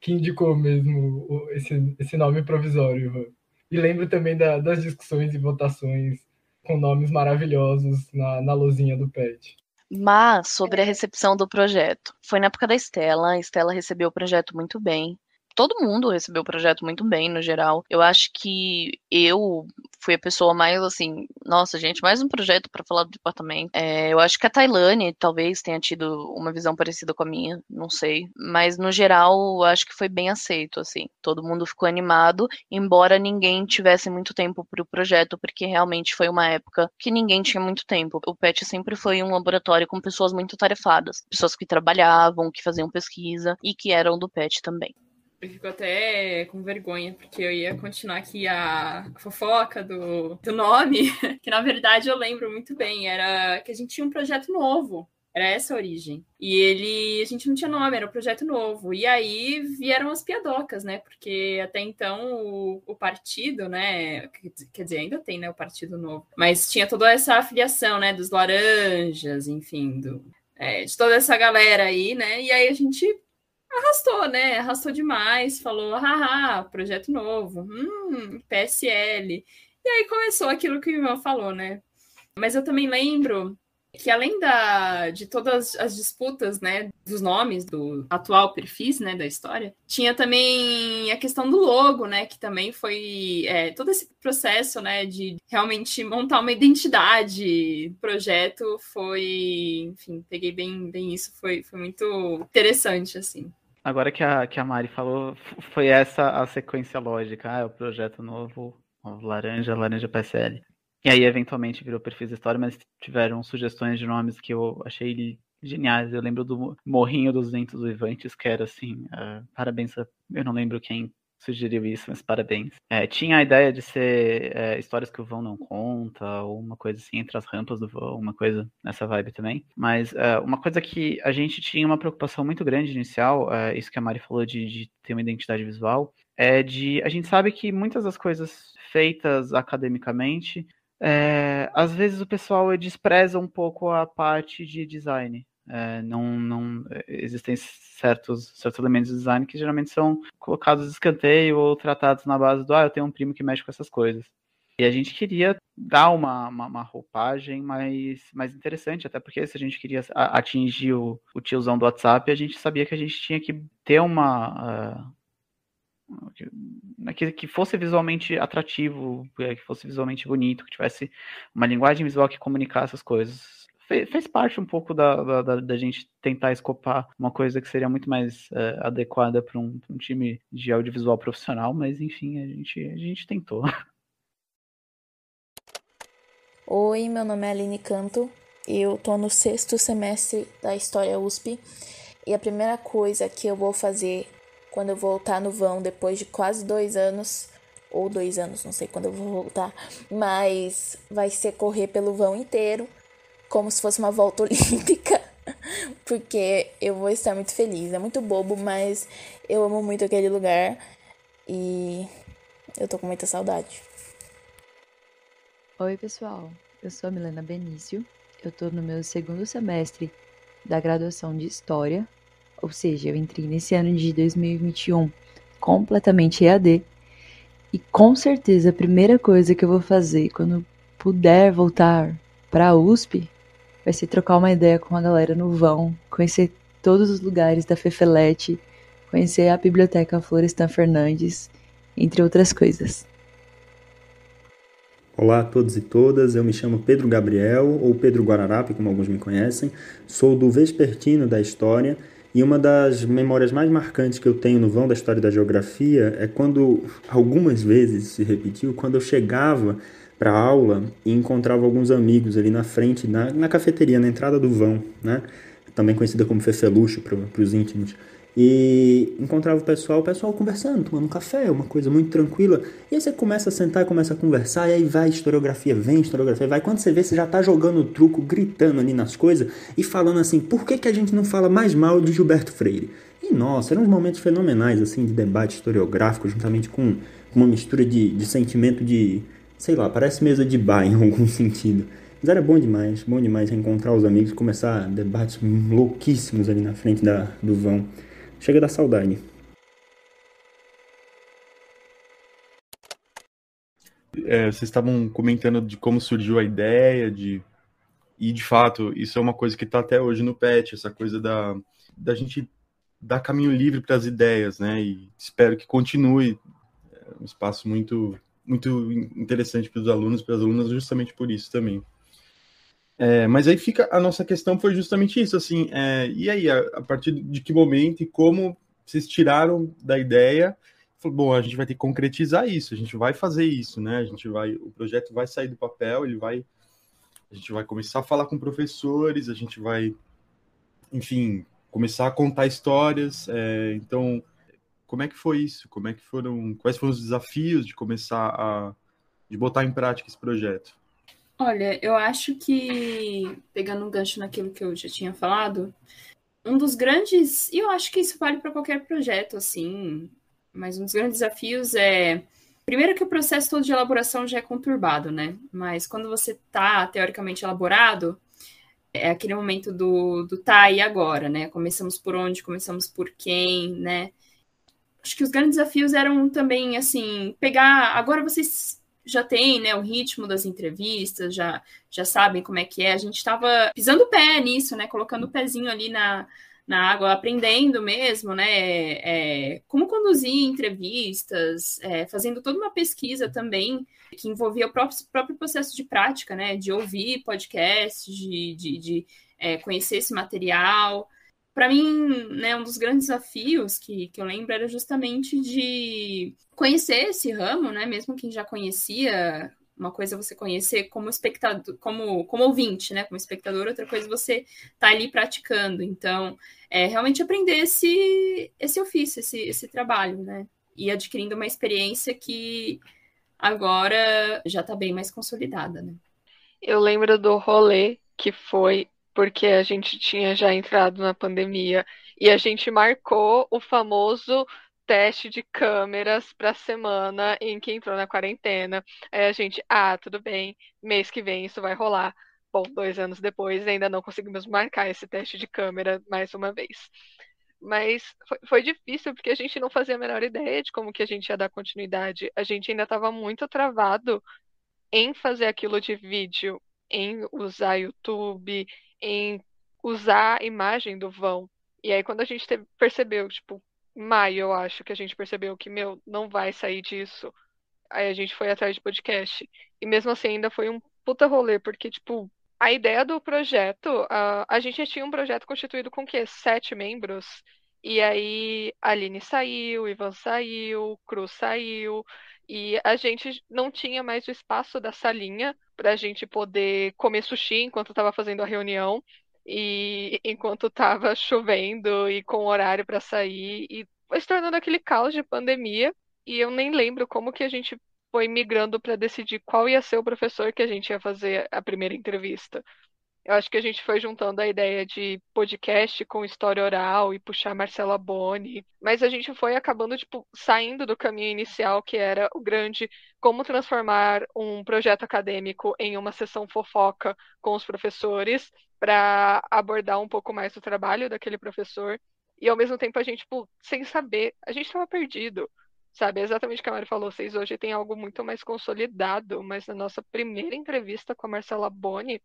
que indicou mesmo esse, esse nome provisório, Ivan. E lembro também da, das discussões e votações com nomes maravilhosos na, na lozinha do PET. Mas sobre a recepção do projeto. Foi na época da Estela, a Estela recebeu o projeto muito bem todo mundo recebeu o projeto muito bem, no geral. Eu acho que eu fui a pessoa mais assim, nossa, gente, mais um projeto para falar do departamento. É, eu acho que a Tailane talvez tenha tido uma visão parecida com a minha, não sei. Mas no geral, acho que foi bem aceito, assim. Todo mundo ficou animado, embora ninguém tivesse muito tempo para o projeto, porque realmente foi uma época que ninguém tinha muito tempo. O PET sempre foi um laboratório com pessoas muito tarefadas, pessoas que trabalhavam, que faziam pesquisa e que eram do PET também. Eu fico até com vergonha, porque eu ia continuar aqui a fofoca do, do nome, [LAUGHS] que na verdade eu lembro muito bem, era que a gente tinha um projeto novo. Era essa a origem. E ele, a gente não tinha nome, era um projeto novo. E aí vieram as piadocas, né? Porque até então o, o partido, né? Quer dizer, ainda tem, né? O Partido Novo. Mas tinha toda essa afiliação, né? Dos laranjas, enfim, do, é, de toda essa galera aí, né? E aí a gente arrastou, né? Arrastou demais, falou, haha, projeto novo, hum, PSL. E aí começou aquilo que o irmão falou, né? Mas eu também lembro que além da, de todas as disputas, né, dos nomes do atual perfis, né, da história, tinha também a questão do logo, né, que também foi é, todo esse processo, né, de realmente montar uma identidade, projeto foi, enfim, peguei bem, bem isso, foi, foi muito interessante, assim. Agora que a, que a Mari falou, foi essa a sequência lógica. Ah, é o projeto novo, novo laranja, laranja PSL. E aí, eventualmente, virou perfil da história, mas tiveram sugestões de nomes que eu achei geniais. Eu lembro do Morrinho dos Ventos Vivantes, que era assim, uh, parabéns, a, eu não lembro quem sugeriu isso, mas parabéns. É, tinha a ideia de ser é, histórias que o vão não conta, ou uma coisa assim, entre as rampas do vão, uma coisa nessa vibe também. Mas é, uma coisa que a gente tinha uma preocupação muito grande inicial, é, isso que a Mari falou de, de ter uma identidade visual, é de. A gente sabe que muitas das coisas feitas academicamente é, às vezes o pessoal despreza um pouco a parte de design. É, não, não existem certos, certos elementos de design que geralmente são colocados de escanteio ou tratados na base do ah, eu tenho um primo que mexe com essas coisas. E a gente queria dar uma, uma, uma roupagem mais, mais interessante, até porque se a gente queria atingir o, o tiozão do WhatsApp, a gente sabia que a gente tinha que ter uma. Uh, que, que fosse visualmente atrativo, que fosse visualmente bonito, que tivesse uma linguagem visual que comunicasse as coisas fez, parte um pouco da, da, da, gente tentar escopar uma coisa que seria muito mais é, adequada para um, um, time de audiovisual profissional, mas enfim, a gente, a gente tentou. [LAUGHS] Oi, meu nome é Aline Canto, eu tô no sexto semestre da História USP e a primeira coisa que eu vou fazer quando eu voltar no vão depois de quase dois anos ou dois anos, não sei quando eu vou voltar, mas vai ser correr pelo vão inteiro como se fosse uma volta [LAUGHS] olímpica, porque eu vou estar muito feliz. É muito bobo, mas eu amo muito aquele lugar e eu tô com muita saudade. Oi, pessoal. Eu sou a Milena Benício. Eu tô no meu segundo semestre da graduação de História, ou seja, eu entrei nesse ano de 2021 completamente EAD. E com certeza a primeira coisa que eu vou fazer quando puder voltar para a USP vai ser trocar uma ideia com a galera no vão, conhecer todos os lugares da Fefelete, conhecer a Biblioteca Florestan Fernandes, entre outras coisas. Olá a todos e todas, eu me chamo Pedro Gabriel, ou Pedro Guararapi, como alguns me conhecem, sou do Vespertino da História e uma das memórias mais marcantes que eu tenho no vão da História da Geografia é quando, algumas vezes se repetiu, quando eu chegava para aula e encontrava alguns amigos ali na frente, na, na cafeteria, na entrada do vão, né? Também conhecida como Fefeluxo para os íntimos. E encontrava o pessoal, o pessoal conversando, tomando um café, uma coisa muito tranquila. E aí você começa a sentar e começa a conversar, e aí vai historiografia, vem historiografia, vai. Quando você vê, você já tá jogando truco, gritando ali nas coisas e falando assim: por que, que a gente não fala mais mal de Gilberto Freire? E nossa, eram uns momentos fenomenais, assim, de debate historiográfico, juntamente com uma mistura de, de sentimento de sei lá, parece mesa de bar [LAUGHS] em algum sentido. Mas era bom demais, bom demais encontrar os amigos, começar debates louquíssimos ali na frente da, do vão. Chega da saudade. É, vocês estavam comentando de como surgiu a ideia de e de fato isso é uma coisa que está até hoje no PET essa coisa da, da gente dar caminho livre para as ideias né e espero que continue é um espaço muito muito interessante para os alunos, para as alunas, justamente por isso também. É, mas aí fica a nossa questão foi justamente isso, assim, é, e aí a, a, partir de que momento e como vocês tiraram da ideia? Bom, a gente vai ter que concretizar isso, a gente vai fazer isso, né? A gente vai, o projeto vai sair do papel, ele vai, a gente vai começar a falar com professores, a gente vai, enfim, começar a contar histórias. É, então, como é que foi isso? Como é que foram, quais foram os desafios de começar a de botar em prática esse projeto? Olha, eu acho que pegando um gancho naquilo que eu já tinha falado, um dos grandes, e eu acho que isso vale para qualquer projeto assim, mas um dos grandes desafios é primeiro que o processo todo de elaboração já é conturbado, né? Mas quando você está teoricamente elaborado, é aquele momento do, do tá e agora, né? Começamos por onde, começamos por quem, né? Acho que os grandes desafios eram também, assim, pegar. Agora vocês já têm, né, o ritmo das entrevistas, já, já sabem como é que é. A gente estava pisando o pé nisso, né, colocando o pezinho ali na, na água, aprendendo mesmo, né, é, como conduzir entrevistas, é, fazendo toda uma pesquisa também que envolvia o próprio, próprio processo de prática, né, de ouvir podcast, de, de, de é, conhecer esse material. Para mim, né, um dos grandes desafios que, que eu lembro era justamente de conhecer esse ramo, né, mesmo quem já conhecia, uma coisa é você conhecer como espectador, como, como ouvinte, né, como espectador, outra coisa é você tá ali praticando. Então, é realmente aprender esse, esse ofício, esse, esse trabalho, né, e adquirindo uma experiência que agora já está bem mais consolidada, né. Eu lembro do rolê que foi porque a gente tinha já entrado na pandemia e a gente marcou o famoso teste de câmeras para a semana em que entrou na quarentena. Aí a gente, ah, tudo bem, mês que vem isso vai rolar. Bom, dois anos depois ainda não conseguimos marcar esse teste de câmera mais uma vez. Mas foi, foi difícil porque a gente não fazia a menor ideia de como que a gente ia dar continuidade. A gente ainda estava muito travado em fazer aquilo de vídeo, em usar YouTube, em usar a imagem do vão. E aí, quando a gente teve, percebeu, tipo, maio, eu acho que a gente percebeu que, meu, não vai sair disso. Aí a gente foi atrás de podcast. E mesmo assim, ainda foi um puta rolê, porque, tipo, a ideia do projeto, a, a gente tinha um projeto constituído com o quê? Sete membros. E aí a Aline saiu, Ivan saiu, Cruz saiu, e a gente não tinha mais o espaço da salinha para a gente poder comer sushi enquanto estava fazendo a reunião e [LAUGHS] enquanto estava chovendo e com horário para sair e foi se tornando aquele caos de pandemia e eu nem lembro como que a gente foi migrando para decidir qual ia ser o professor que a gente ia fazer a primeira entrevista. Eu acho que a gente foi juntando a ideia de podcast com história oral e puxar Marcela Boni, mas a gente foi acabando tipo saindo do caminho inicial que era o grande como transformar um projeto acadêmico em uma sessão fofoca com os professores para abordar um pouco mais o trabalho daquele professor e ao mesmo tempo a gente tipo, sem saber, a gente estava perdido. Sabe, é exatamente o que a Mari falou, vocês hoje têm algo muito mais consolidado, mas na nossa primeira entrevista com a Marcela Boni,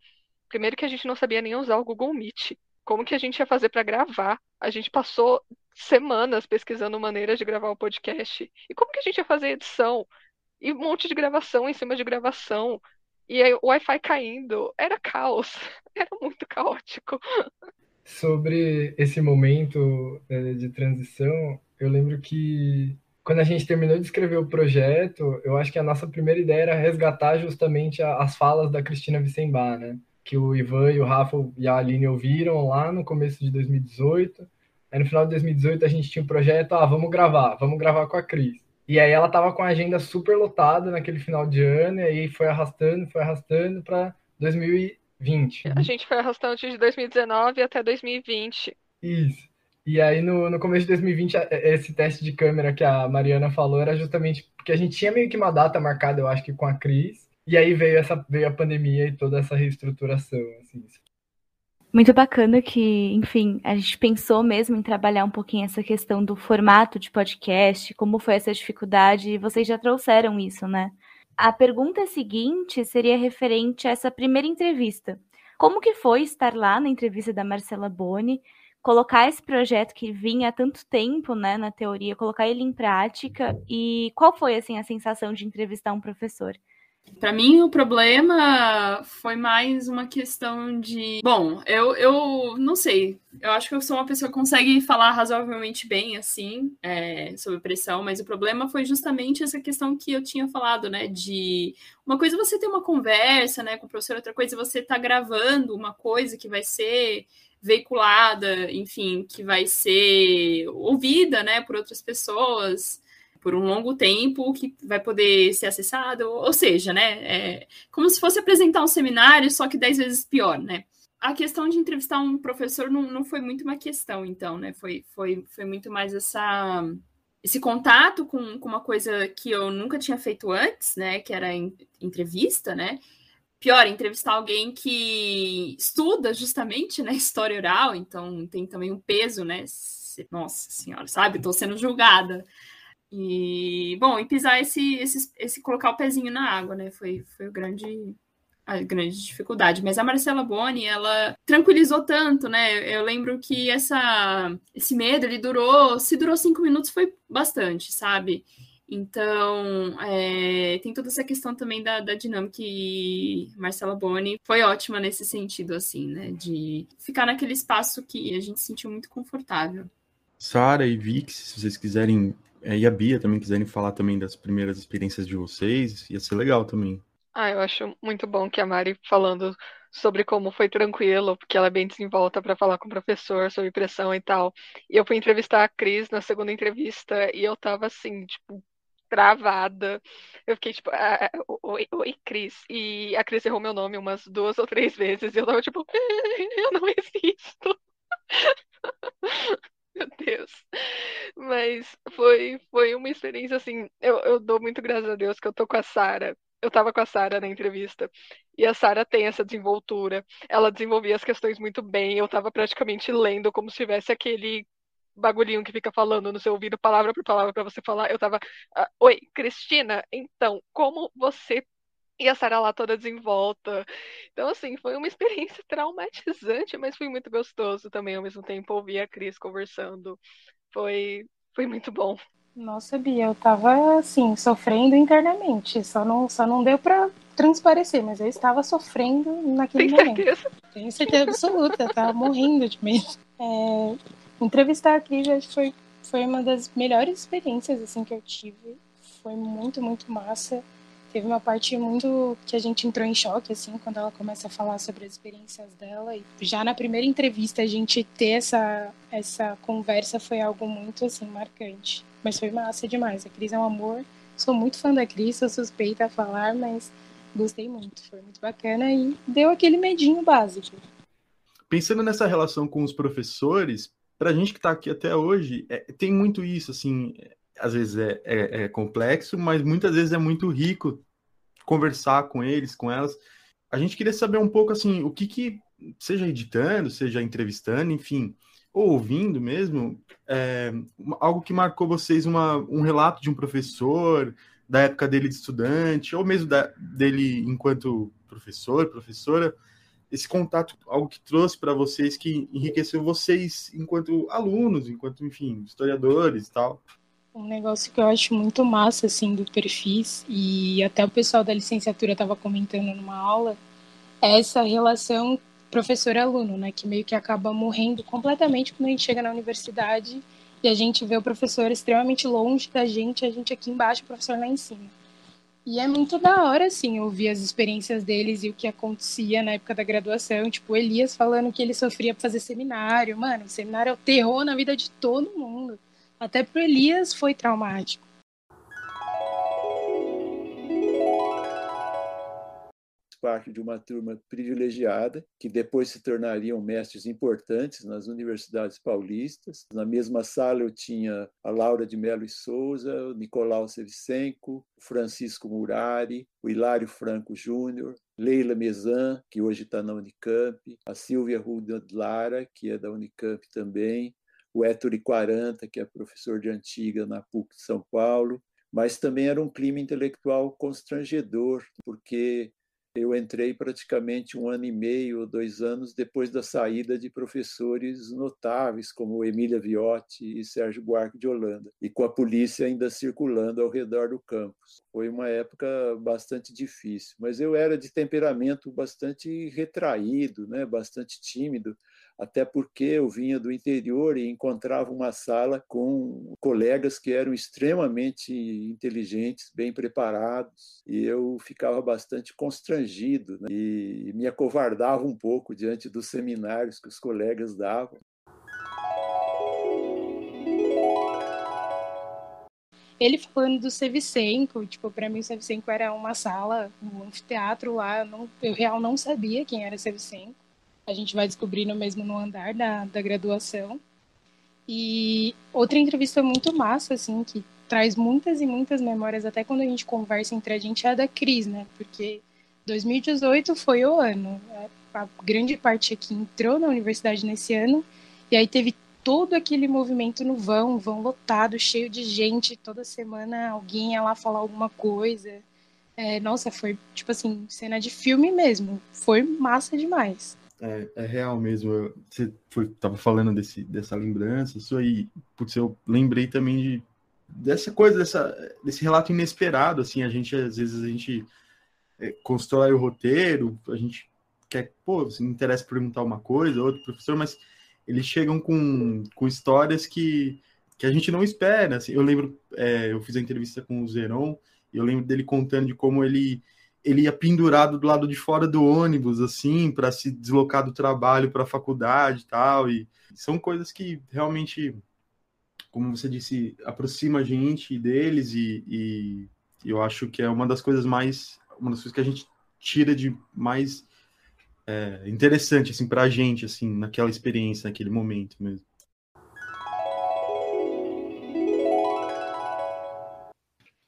Primeiro que a gente não sabia nem usar o Google Meet. Como que a gente ia fazer para gravar? A gente passou semanas pesquisando maneiras de gravar o podcast. E como que a gente ia fazer edição? E um monte de gravação em cima de gravação. E aí o Wi-Fi caindo. Era caos. [LAUGHS] Era muito caótico. Sobre esse momento né, de transição, eu lembro que quando a gente terminou de escrever o projeto, eu acho que a nossa primeira ideia era resgatar justamente as falas da Cristina Vicembar, né? Que o Ivan e o Rafa e a Aline ouviram lá no começo de 2018. Aí no final de 2018 a gente tinha um projeto, ah, vamos gravar, vamos gravar com a Cris. E aí ela tava com a agenda super lotada naquele final de ano, e aí foi arrastando, foi arrastando para 2020. A gente foi arrastando de 2019 até 2020. Isso. E aí no, no começo de 2020, esse teste de câmera que a Mariana falou era justamente porque a gente tinha meio que uma data marcada, eu acho que com a Cris, e aí veio essa veio a pandemia e toda essa reestruturação, assim. Muito bacana que, enfim, a gente pensou mesmo em trabalhar um pouquinho essa questão do formato de podcast, como foi essa dificuldade, e vocês já trouxeram isso, né? A pergunta seguinte seria referente a essa primeira entrevista. Como que foi estar lá na entrevista da Marcela Boni, colocar esse projeto que vinha há tanto tempo, né, na teoria, colocar ele em prática, e qual foi, assim, a sensação de entrevistar um professor? Para mim, o problema foi mais uma questão de. Bom, eu, eu não sei. Eu acho que eu sou uma pessoa que consegue falar razoavelmente bem, assim, é, sobre pressão, mas o problema foi justamente essa questão que eu tinha falado, né? De uma coisa é você ter uma conversa, né, com o professor, outra coisa é você tá gravando uma coisa que vai ser veiculada, enfim, que vai ser ouvida, né, por outras pessoas por um longo tempo que vai poder ser acessado, ou seja, né, é como se fosse apresentar um seminário, só que dez vezes pior, né? A questão de entrevistar um professor não, não foi muito uma questão, então, né? Foi, foi, foi muito mais essa esse contato com, com uma coisa que eu nunca tinha feito antes, né? Que era entrevista, né? Pior, entrevistar alguém que estuda justamente, né? História oral, então tem também um peso, né? Nossa senhora, sabe? Estou sendo julgada. E, bom, e pisar esse, esse, esse colocar o pezinho na água, né? Foi, foi o grande, a grande dificuldade. Mas a Marcela Boni, ela tranquilizou tanto, né? Eu lembro que essa, esse medo, ele durou, se durou cinco minutos, foi bastante, sabe? Então, é, tem toda essa questão também da, da dinâmica e Marcela Boni foi ótima nesse sentido, assim, né? De ficar naquele espaço que a gente se sentiu muito confortável. Sara e Vix, se vocês quiserem, é, e a Bia também quiserem falar também das primeiras experiências de vocês, ia ser legal também. Ah, eu acho muito bom que a Mari falando sobre como foi tranquilo, porque ela é bem desenvolta para falar com o professor sobre pressão e tal. E eu fui entrevistar a Cris na segunda entrevista e eu tava assim, tipo, travada. Eu fiquei tipo, ah, oi, oi, Cris. E a Cris errou meu nome umas duas ou três vezes e eu tava tipo, [LAUGHS] eu não existo. [LAUGHS] Meu Deus. Mas foi, foi uma experiência assim. Eu, eu dou muito graças a Deus que eu tô com a Sara. Eu tava com a Sara na entrevista. E a Sara tem essa desenvoltura. Ela desenvolvia as questões muito bem. Eu tava praticamente lendo como se tivesse aquele bagulhinho que fica falando no seu ouvido, palavra por palavra, para você falar. Eu tava. Ah, Oi, Cristina, então, como você [LAUGHS] e a Sara lá toda desenvolta. Então, assim, foi uma experiência [LAUGHS] traumatizante, mas foi muito gostoso também ao mesmo tempo ouvir a Cris conversando. Foi, foi muito bom. Nossa, Bia, eu tava, assim, sofrendo internamente. Só não, só não deu pra transparecer, mas eu estava sofrendo [LAUGHS] naquele Tem momento. certeza? Tenho certeza absoluta, eu tava morrendo de medo. É, entrevistar a Cris acho que foi, foi uma das melhores experiências, assim, que eu tive. Foi muito, muito massa. Teve uma parte muito que a gente entrou em choque, assim, quando ela começa a falar sobre as experiências dela. E já na primeira entrevista, a gente ter essa, essa conversa foi algo muito, assim, marcante. Mas foi massa demais. A Cris é um amor. Sou muito fã da Cris, sou suspeita a falar, mas gostei muito. Foi muito bacana e deu aquele medinho básico. Pensando nessa relação com os professores, para a gente que está aqui até hoje, é, tem muito isso, assim, às vezes é, é, é, complexo, mas muitas vezes é muito rico conversar com eles, com elas. A gente queria saber um pouco assim, o que que, seja editando, seja entrevistando, enfim, ou ouvindo mesmo, é, algo que marcou vocês, uma, um relato de um professor, da época dele de estudante, ou mesmo da, dele enquanto professor, professora, esse contato, algo que trouxe para vocês, que enriqueceu vocês enquanto alunos, enquanto, enfim, historiadores e tal. Um negócio que eu acho muito massa, assim, do perfis, e até o pessoal da licenciatura estava comentando numa aula, é essa relação professor-aluno, né? Que meio que acaba morrendo completamente quando a gente chega na universidade e a gente vê o professor extremamente longe da gente, a gente aqui embaixo, o professor lá em cima. E é muito da hora, assim, ouvir as experiências deles e o que acontecia na época da graduação. Tipo, Elias falando que ele sofria pra fazer seminário. Mano, seminário é o terror na vida de todo mundo. Até pro Elias foi traumático. parte de uma turma privilegiada, que depois se tornariam mestres importantes nas universidades paulistas. Na mesma sala eu tinha a Laura de Melo e Souza, o Nicolau Sevicenco, o Francisco Murari, o Hilário Franco Júnior, Leila Mezan, que hoje está na Unicamp, a Silvia Ruda Lara, que é da Unicamp também, o Héctor 40, que é professor de antiga na PUC de São Paulo, mas também era um clima intelectual constrangedor, porque eu entrei praticamente um ano e meio, dois anos depois da saída de professores notáveis como Emília Viotti e Sérgio Buarque de Holanda, e com a polícia ainda circulando ao redor do campus. Foi uma época bastante difícil, mas eu era de temperamento bastante retraído, né, bastante tímido, até porque eu vinha do interior e encontrava uma sala com colegas que eram extremamente inteligentes, bem preparados, e eu ficava bastante constrangido né? e me acovardava um pouco diante dos seminários que os colegas davam. Ele falando do Sevicenko, tipo, para mim o Sevicenko era uma sala, um anfiteatro lá, eu, não, eu real não sabia quem era Sevicenko a gente vai descobrindo mesmo no andar da, da graduação. E outra entrevista muito massa, assim, que traz muitas e muitas memórias, até quando a gente conversa entre a gente, é a da Cris, né? Porque 2018 foi o ano. A grande parte aqui entrou na universidade nesse ano, e aí teve todo aquele movimento no vão, vão lotado, cheio de gente, toda semana alguém ia lá falar alguma coisa. É, nossa, foi tipo assim, cena de filme mesmo. Foi massa demais. É, é real mesmo. Você foi, tava falando desse, dessa lembrança, isso aí, putz, eu lembrei também de dessa coisa, dessa, desse relato inesperado, assim, a gente, às vezes, a gente é, constrói o roteiro, a gente quer, pô, se interessa perguntar uma coisa, outro professor, mas eles chegam com, com histórias que, que a gente não espera, assim, eu lembro, é, eu fiz a entrevista com o Zeron, e eu lembro dele contando de como ele ele ia pendurado do lado de fora do ônibus, assim, para se deslocar do trabalho para a faculdade e tal. E são coisas que realmente, como você disse, aproxima a gente deles e, e eu acho que é uma das coisas mais, uma das coisas que a gente tira de mais é, interessante, assim, para a gente, assim, naquela experiência, naquele momento mesmo.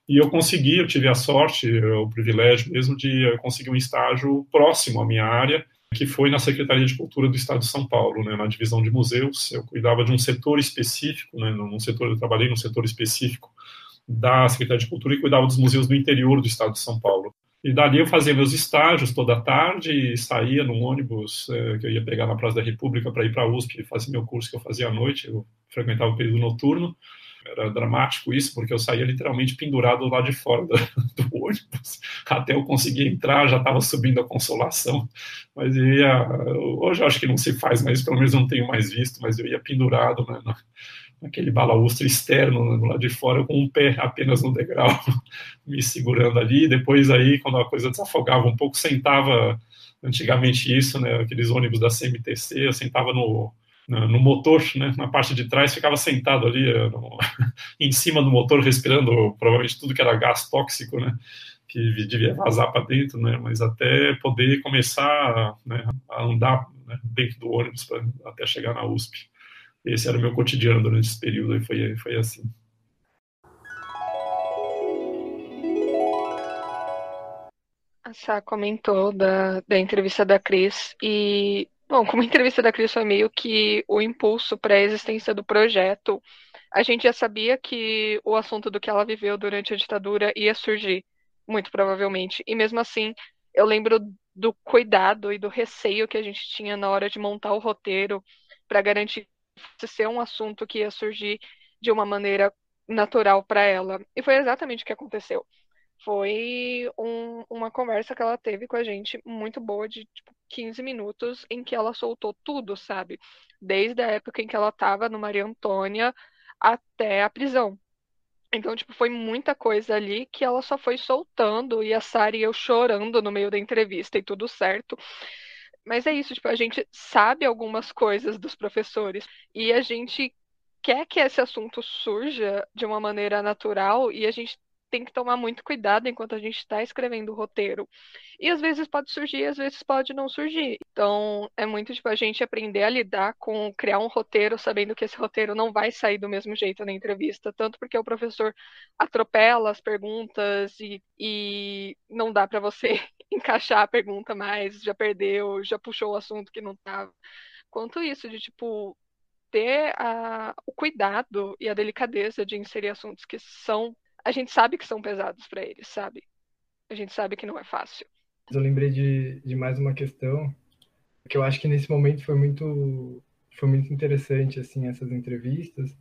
E eu consegui, eu tive a sorte, o privilégio mesmo de conseguir um estágio próximo à minha área, que foi na Secretaria de Cultura do Estado de São Paulo, né, na divisão de museus. Eu cuidava de um setor específico, né, num setor, eu trabalhei num setor específico da Secretaria de Cultura e cuidava dos museus do interior do Estado de São Paulo. E dali eu fazia meus estágios toda tarde e saía num ônibus é, que eu ia pegar na Praça da República para ir para a USP e fazer meu curso que eu fazia à noite. Eu frequentava o período noturno era dramático isso, porque eu saía literalmente pendurado lá de fora do, [LAUGHS] do ônibus, até eu conseguir entrar, já estava subindo a consolação, mas eu ia, hoje eu acho que não se faz, mas pelo menos não tenho mais visto, mas eu ia pendurado né, na, naquele balaustre externo, né, lá de fora, com um pé apenas no degrau, [LAUGHS] me segurando ali, depois aí, quando a coisa desafogava um pouco, sentava, antigamente isso, né, aqueles ônibus da CMTC, eu sentava no no motor, né, na parte de trás, ficava sentado ali eh, no, [LAUGHS] em cima do motor, respirando provavelmente tudo que era gás tóxico, né, que devia vazar para dentro, né, mas até poder começar né, a andar né, dentro do ônibus pra, até chegar na USP. Esse era o meu cotidiano durante esse período e foi, foi assim. A Sá comentou da, da entrevista da Cris e Bom, como a entrevista da Cris foi meio que o impulso para a existência do projeto, a gente já sabia que o assunto do que ela viveu durante a ditadura ia surgir, muito provavelmente. E mesmo assim, eu lembro do cuidado e do receio que a gente tinha na hora de montar o roteiro para garantir que ser um assunto que ia surgir de uma maneira natural para ela. E foi exatamente o que aconteceu. Foi um, uma conversa que ela teve com a gente muito boa de tipo, 15 minutos em que ela soltou tudo, sabe? Desde a época em que ela estava no Maria Antônia até a prisão. Então, tipo, foi muita coisa ali que ela só foi soltando e a Sari e eu chorando no meio da entrevista e tudo certo. Mas é isso, tipo, a gente sabe algumas coisas dos professores e a gente quer que esse assunto surja de uma maneira natural e a gente tem que tomar muito cuidado enquanto a gente está escrevendo o roteiro. E às vezes pode surgir, às vezes pode não surgir. Então, é muito tipo a gente aprender a lidar com criar um roteiro, sabendo que esse roteiro não vai sair do mesmo jeito na entrevista, tanto porque o professor atropela as perguntas e, e não dá para você [LAUGHS] encaixar a pergunta mais, já perdeu, já puxou o assunto que não estava. Quanto isso de tipo ter a, o cuidado e a delicadeza de inserir assuntos que são a gente sabe que são pesados para eles, sabe? A gente sabe que não é fácil. Eu lembrei de, de mais uma questão que eu acho que nesse momento foi muito foi muito interessante assim essas entrevistas,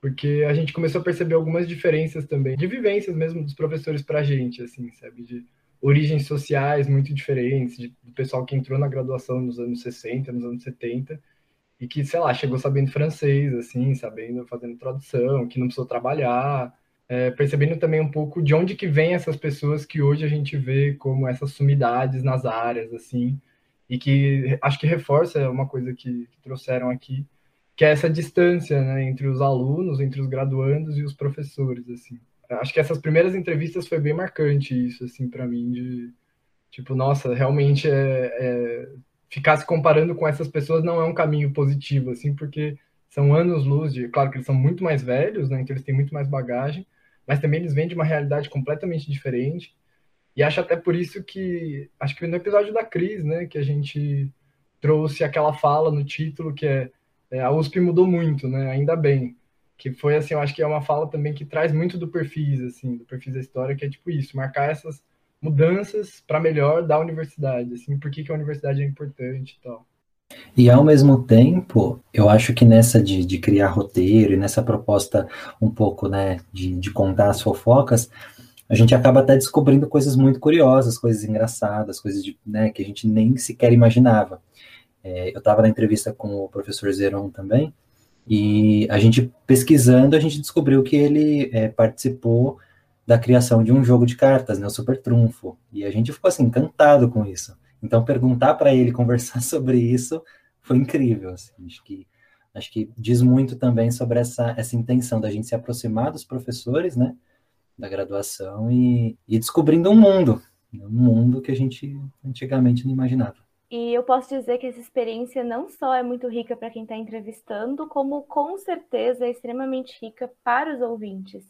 porque a gente começou a perceber algumas diferenças também de vivências mesmo dos professores para a gente, assim, sabe, de origens sociais muito diferentes, de, do pessoal que entrou na graduação nos anos 60, nos anos 70 e que, sei lá, chegou sabendo francês, assim, sabendo, fazendo tradução, que não precisou trabalhar, é, percebendo também um pouco de onde que vem essas pessoas que hoje a gente vê como essas sumidades nas áreas, assim, e que acho que reforça uma coisa que, que trouxeram aqui, que é essa distância, né, entre os alunos, entre os graduandos e os professores, assim. Acho que essas primeiras entrevistas foi bem marcante isso, assim, para mim, de, tipo, nossa, realmente é, é, ficar se comparando com essas pessoas não é um caminho positivo, assim, porque são anos-luz de, claro que eles são muito mais velhos, né, então eles têm muito mais bagagem, mas também eles vêm de uma realidade completamente diferente. E acho até por isso que, acho que no episódio da Cris, né, que a gente trouxe aquela fala no título que é, é a USP mudou muito, né, ainda bem. Que foi assim, eu acho que é uma fala também que traz muito do perfis, assim, do perfis da história, que é tipo isso, marcar essas mudanças para melhor da universidade, assim, por que, que a universidade é importante e tal. E ao mesmo tempo, eu acho que nessa de, de criar roteiro e nessa proposta um pouco, né, de, de contar as fofocas, a gente acaba até descobrindo coisas muito curiosas, coisas engraçadas, coisas de, né, que a gente nem sequer imaginava. É, eu estava na entrevista com o professor Zeron também, e a gente pesquisando, a gente descobriu que ele é, participou da criação de um jogo de cartas, né, o Super Trunfo, e a gente ficou assim encantado com isso. Então perguntar para ele [LAUGHS] conversar sobre isso foi incrível. Assim, acho que acho que diz muito também sobre essa, essa intenção da gente se aproximar dos professores, né, da graduação e, e descobrindo um mundo, né, um mundo que a gente antigamente não imaginava. E eu posso dizer que essa experiência não só é muito rica para quem está entrevistando, como com certeza é extremamente rica para os ouvintes.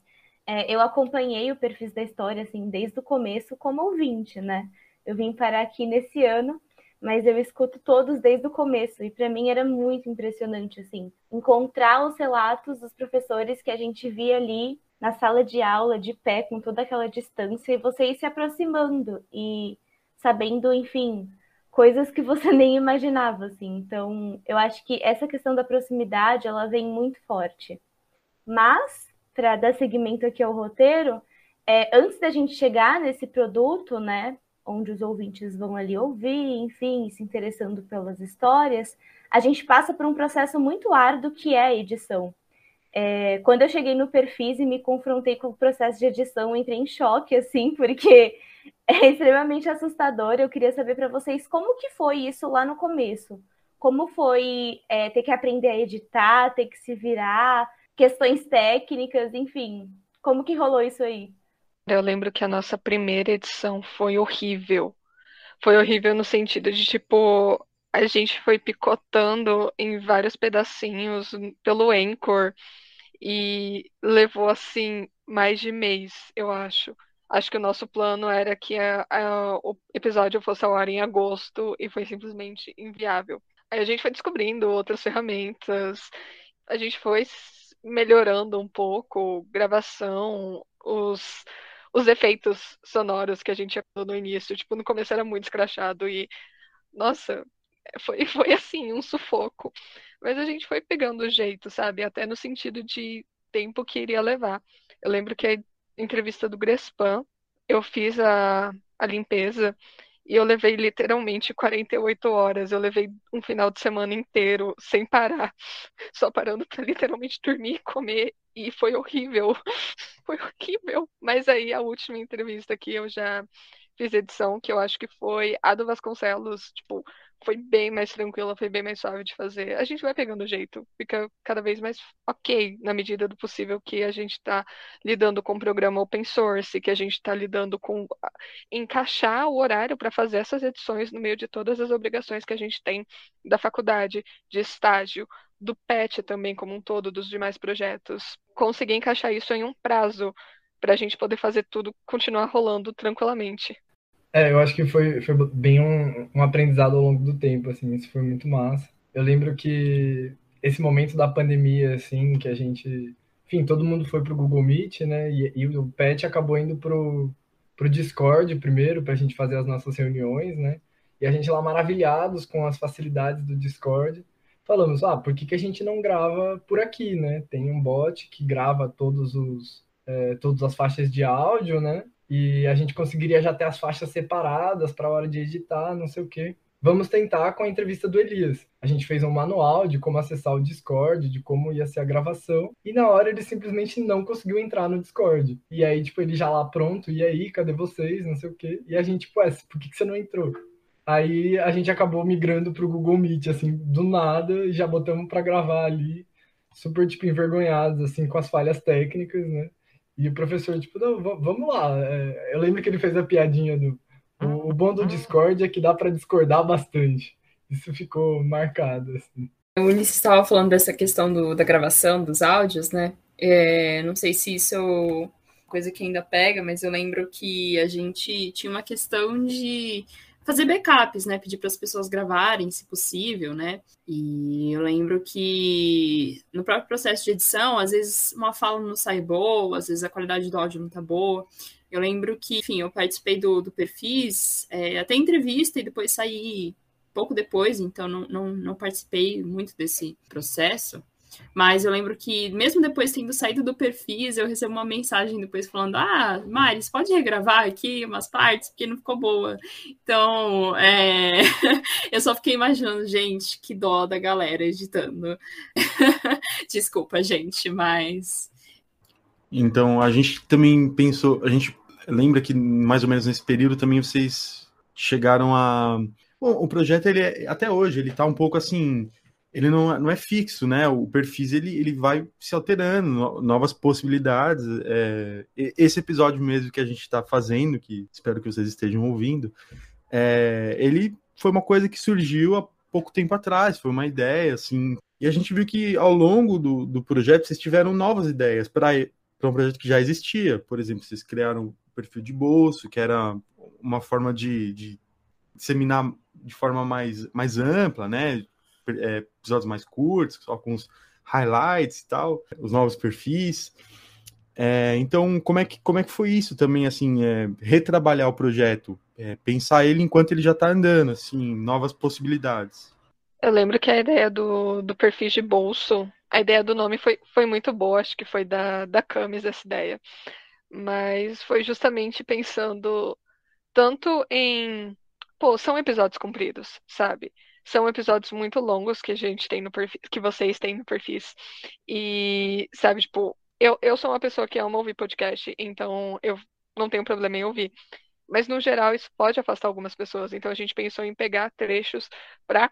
É, eu acompanhei o perfil da história assim desde o começo como ouvinte, né? Eu vim parar aqui nesse ano mas eu escuto todos desde o começo e para mim era muito impressionante assim, encontrar os relatos dos professores que a gente via ali na sala de aula de pé com toda aquela distância e você ir se aproximando e sabendo, enfim, coisas que você [LAUGHS] nem imaginava assim. Então, eu acho que essa questão da proximidade, ela vem muito forte. Mas para dar seguimento aqui ao roteiro, é, antes da gente chegar nesse produto, né, onde os ouvintes vão ali ouvir, enfim, se interessando pelas histórias, a gente passa por um processo muito árduo que é a edição. É, quando eu cheguei no Perfis e me confrontei com o processo de edição, entrei em choque, assim, [LAUGHS] porque é extremamente assustador. Eu queria saber para vocês como que foi isso lá no começo. Como foi é, ter que aprender a editar, ter que se virar, questões técnicas, enfim. Como que rolou isso aí? Eu lembro que a nossa primeira edição foi horrível. Foi horrível no sentido de, tipo, a gente foi picotando em vários pedacinhos pelo Anchor e levou, assim, mais de mês, eu acho. Acho que o nosso plano era que a, a, o episódio fosse ao ar em agosto e foi simplesmente inviável. Aí a gente foi descobrindo outras ferramentas, a gente foi melhorando um pouco gravação, os os efeitos sonoros que a gente achou no início. Tipo, no começo era muito escrachado e, nossa, foi, [LAUGHS] foi assim, um sufoco. Mas a gente foi pegando o jeito, sabe? Até no sentido de tempo que iria levar. Eu lembro que a entrevista do Grespan, eu fiz a, a limpeza e eu levei literalmente 48 horas. Eu levei um final de semana inteiro sem parar, [LAUGHS] só parando para literalmente dormir e comer e foi horrível. [LAUGHS] Foi horrível. Mas aí a última entrevista que eu já fiz edição, que eu acho que foi a do Vasconcelos, tipo, foi bem mais tranquila, foi bem mais suave de fazer. A gente vai pegando o jeito, fica cada vez mais ok na medida do possível que a gente está lidando com o programa open source, que a gente está lidando com encaixar o horário para fazer essas edições no meio de todas as obrigações que a gente tem da faculdade, de estágio, do PET também como um todo, dos demais projetos. Conseguir encaixar isso em um prazo para a gente poder fazer tudo continuar rolando tranquilamente. É, eu acho que foi, foi bem um, um aprendizado ao longo do tempo, assim, isso foi muito massa. Eu lembro que esse momento da pandemia, assim, que a gente, enfim, todo mundo foi pro Google Meet, né, e, e o Pet acabou indo pro, pro Discord primeiro, para a gente fazer as nossas reuniões, né, e a gente lá maravilhados com as facilidades do Discord, falamos, ah, por que, que a gente não grava por aqui, né? Tem um bot que grava todos os, é, todas as faixas de áudio, né? E a gente conseguiria já ter as faixas separadas para a hora de editar, não sei o quê. Vamos tentar com a entrevista do Elias. A gente fez um manual de como acessar o Discord, de como ia ser a gravação, e na hora ele simplesmente não conseguiu entrar no Discord. E aí, tipo, ele já lá pronto, e aí, cadê vocês, não sei o quê. E a gente, tipo, é, por que, que você não entrou? Aí a gente acabou migrando pro Google Meet, assim, do nada, e já botamos para gravar ali, super, tipo, envergonhados, assim, com as falhas técnicas, né? E o professor, tipo, não, vamos lá. É, eu lembro que ele fez a piadinha do. O, o bom do Discord é que dá para discordar bastante. Isso ficou marcado. Assim. O Ulisses estava falando dessa questão do, da gravação dos áudios, né? É, não sei se isso é coisa que ainda pega, mas eu lembro que a gente tinha uma questão de fazer backups, né? Pedir para as pessoas gravarem, se possível, né? E eu lembro que no próprio processo de edição, às vezes uma fala não sai boa, às vezes a qualidade do áudio não tá boa. Eu lembro que, enfim, eu participei do, do Perfis, é, até entrevista e depois saí pouco depois, então não, não, não participei muito desse processo. Mas eu lembro que, mesmo depois tendo saído do Perfis, eu recebo uma mensagem depois falando: Ah, Mari, você pode regravar aqui umas partes, porque não ficou boa. Então, é... [LAUGHS] eu só fiquei imaginando, gente, que dó da galera editando. [LAUGHS] Desculpa, gente, mas. Então, a gente também pensou, a gente lembra que mais ou menos nesse período também vocês chegaram a. Bom, o projeto, ele é, até hoje, ele tá um pouco assim ele não, não é fixo, né? O perfis ele, ele vai se alterando, novas possibilidades. É, esse episódio mesmo que a gente está fazendo, que espero que vocês estejam ouvindo, é, ele foi uma coisa que surgiu há pouco tempo atrás, foi uma ideia, assim. E a gente viu que ao longo do, do projeto vocês tiveram novas ideias para um projeto que já existia. Por exemplo, vocês criaram o perfil de bolso, que era uma forma de, de disseminar de forma mais, mais ampla, né? É, episódios mais curtos, só com os highlights e tal, os novos perfis. É, então, como é, que, como é que foi isso também, assim, é, retrabalhar o projeto, é, pensar ele enquanto ele já está andando, assim, novas possibilidades? Eu lembro que a ideia do, do perfil de bolso, a ideia do nome foi, foi muito boa, acho que foi da, da Camis essa ideia, mas foi justamente pensando tanto em, pô, são episódios compridos, sabe? São episódios muito longos que a gente tem no que vocês têm no perfis. E, sabe, tipo, eu, eu sou uma pessoa que ama ouvir podcast, então eu não tenho problema em ouvir. Mas, no geral, isso pode afastar algumas pessoas. Então, a gente pensou em pegar trechos para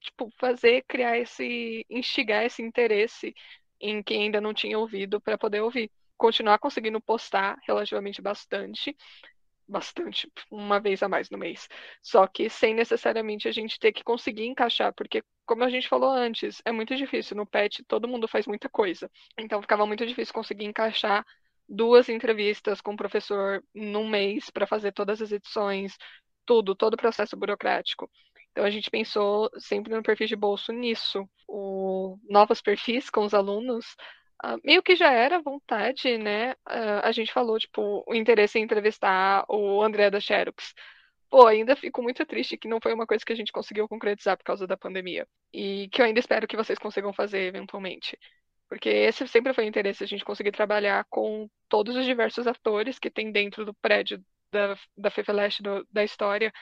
tipo, fazer, criar esse. instigar esse interesse em quem ainda não tinha ouvido para poder ouvir. Continuar conseguindo postar relativamente bastante, bastante, uma vez a mais no mês. Só que sem necessariamente a gente ter que conseguir encaixar, porque, como a gente falou antes, é muito difícil. No PET, todo mundo faz muita coisa. Então, ficava muito difícil conseguir encaixar duas entrevistas com o professor num mês para fazer todas as edições, tudo, todo o processo burocrático. Então, a gente pensou sempre no perfil de bolso nisso. O novos perfis com os alunos Uh, meio que já era vontade, né? Uh, a gente falou, tipo, o interesse em entrevistar o André da Xerox. Pô, ainda fico muito triste que não foi uma coisa que a gente conseguiu concretizar por causa da pandemia. E que eu ainda espero que vocês consigam fazer eventualmente. Porque esse sempre foi o interesse, a gente conseguir trabalhar com todos os diversos atores que tem dentro do prédio da, da FEFELESH, da história.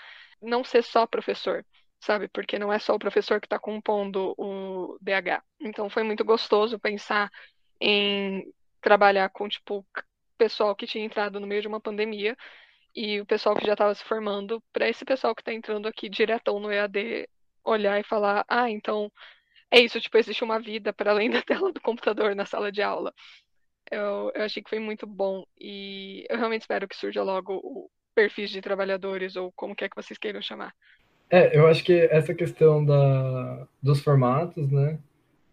Não ser só professor sabe? Porque não é só o professor que está compondo o DH. Então foi muito gostoso pensar em trabalhar com, tipo, pessoal que tinha entrado no meio de uma pandemia e o pessoal que já estava se formando, para esse pessoal que está entrando aqui diretão no EAD olhar e falar: ah, então é isso, tipo, existe uma vida para além [LAUGHS] da tela do computador na sala de aula. Eu, eu achei que foi muito bom e eu realmente espero que surja logo o perfis de trabalhadores ou como quer que vocês queiram chamar. É, eu acho que essa questão da, dos formatos, né,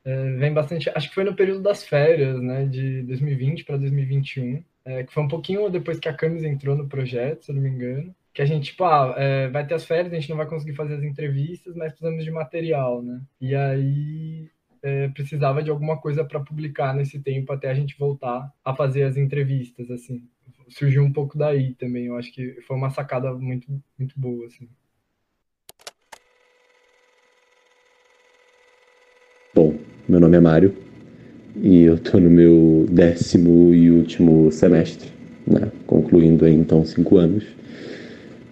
é, vem bastante. Acho que foi no período das férias, né, de 2020 para 2021, é, que foi um pouquinho depois que a Camis entrou no projeto, se eu não me engano. Que a gente, tipo, ah, é, vai ter as férias, a gente não vai conseguir fazer as entrevistas, mas precisamos de material, né? E aí é, precisava de alguma coisa para publicar nesse tempo até a gente voltar a fazer as entrevistas, assim. Surgiu um pouco daí também, eu acho que foi uma sacada muito, muito boa, assim. Bom, meu nome é Mário e eu estou no meu décimo e último semestre, né? concluindo aí, então cinco anos.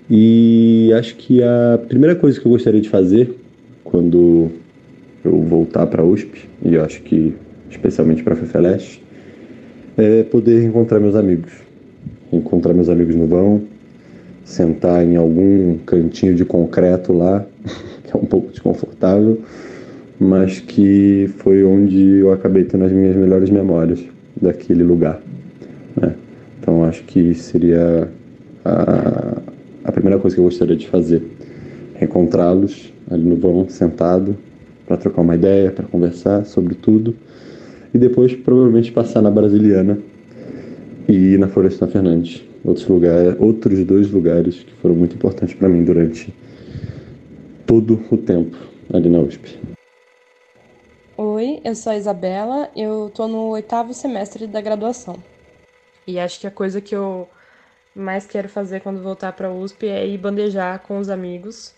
E acho que a primeira coisa que eu gostaria de fazer quando eu voltar para a USP, e acho que especialmente para a FEFELESH, é poder encontrar meus amigos. Encontrar meus amigos no vão, sentar em algum cantinho de concreto lá, [LAUGHS] que é um pouco desconfortável, mas que foi onde eu acabei tendo as minhas melhores memórias daquele lugar. Né? Então acho que seria a, a primeira coisa que eu gostaria de fazer, encontrá-los ali no vão, sentado, para trocar uma ideia, para conversar sobre tudo, e depois provavelmente passar na Brasiliana e na Floresta Fernandes, outros lugares, outros dois lugares que foram muito importantes para mim durante todo o tempo ali na USP. Oi, eu sou a Isabela, eu tô no oitavo semestre da graduação. E acho que a coisa que eu mais quero fazer quando voltar para a USP é ir bandejar com os amigos,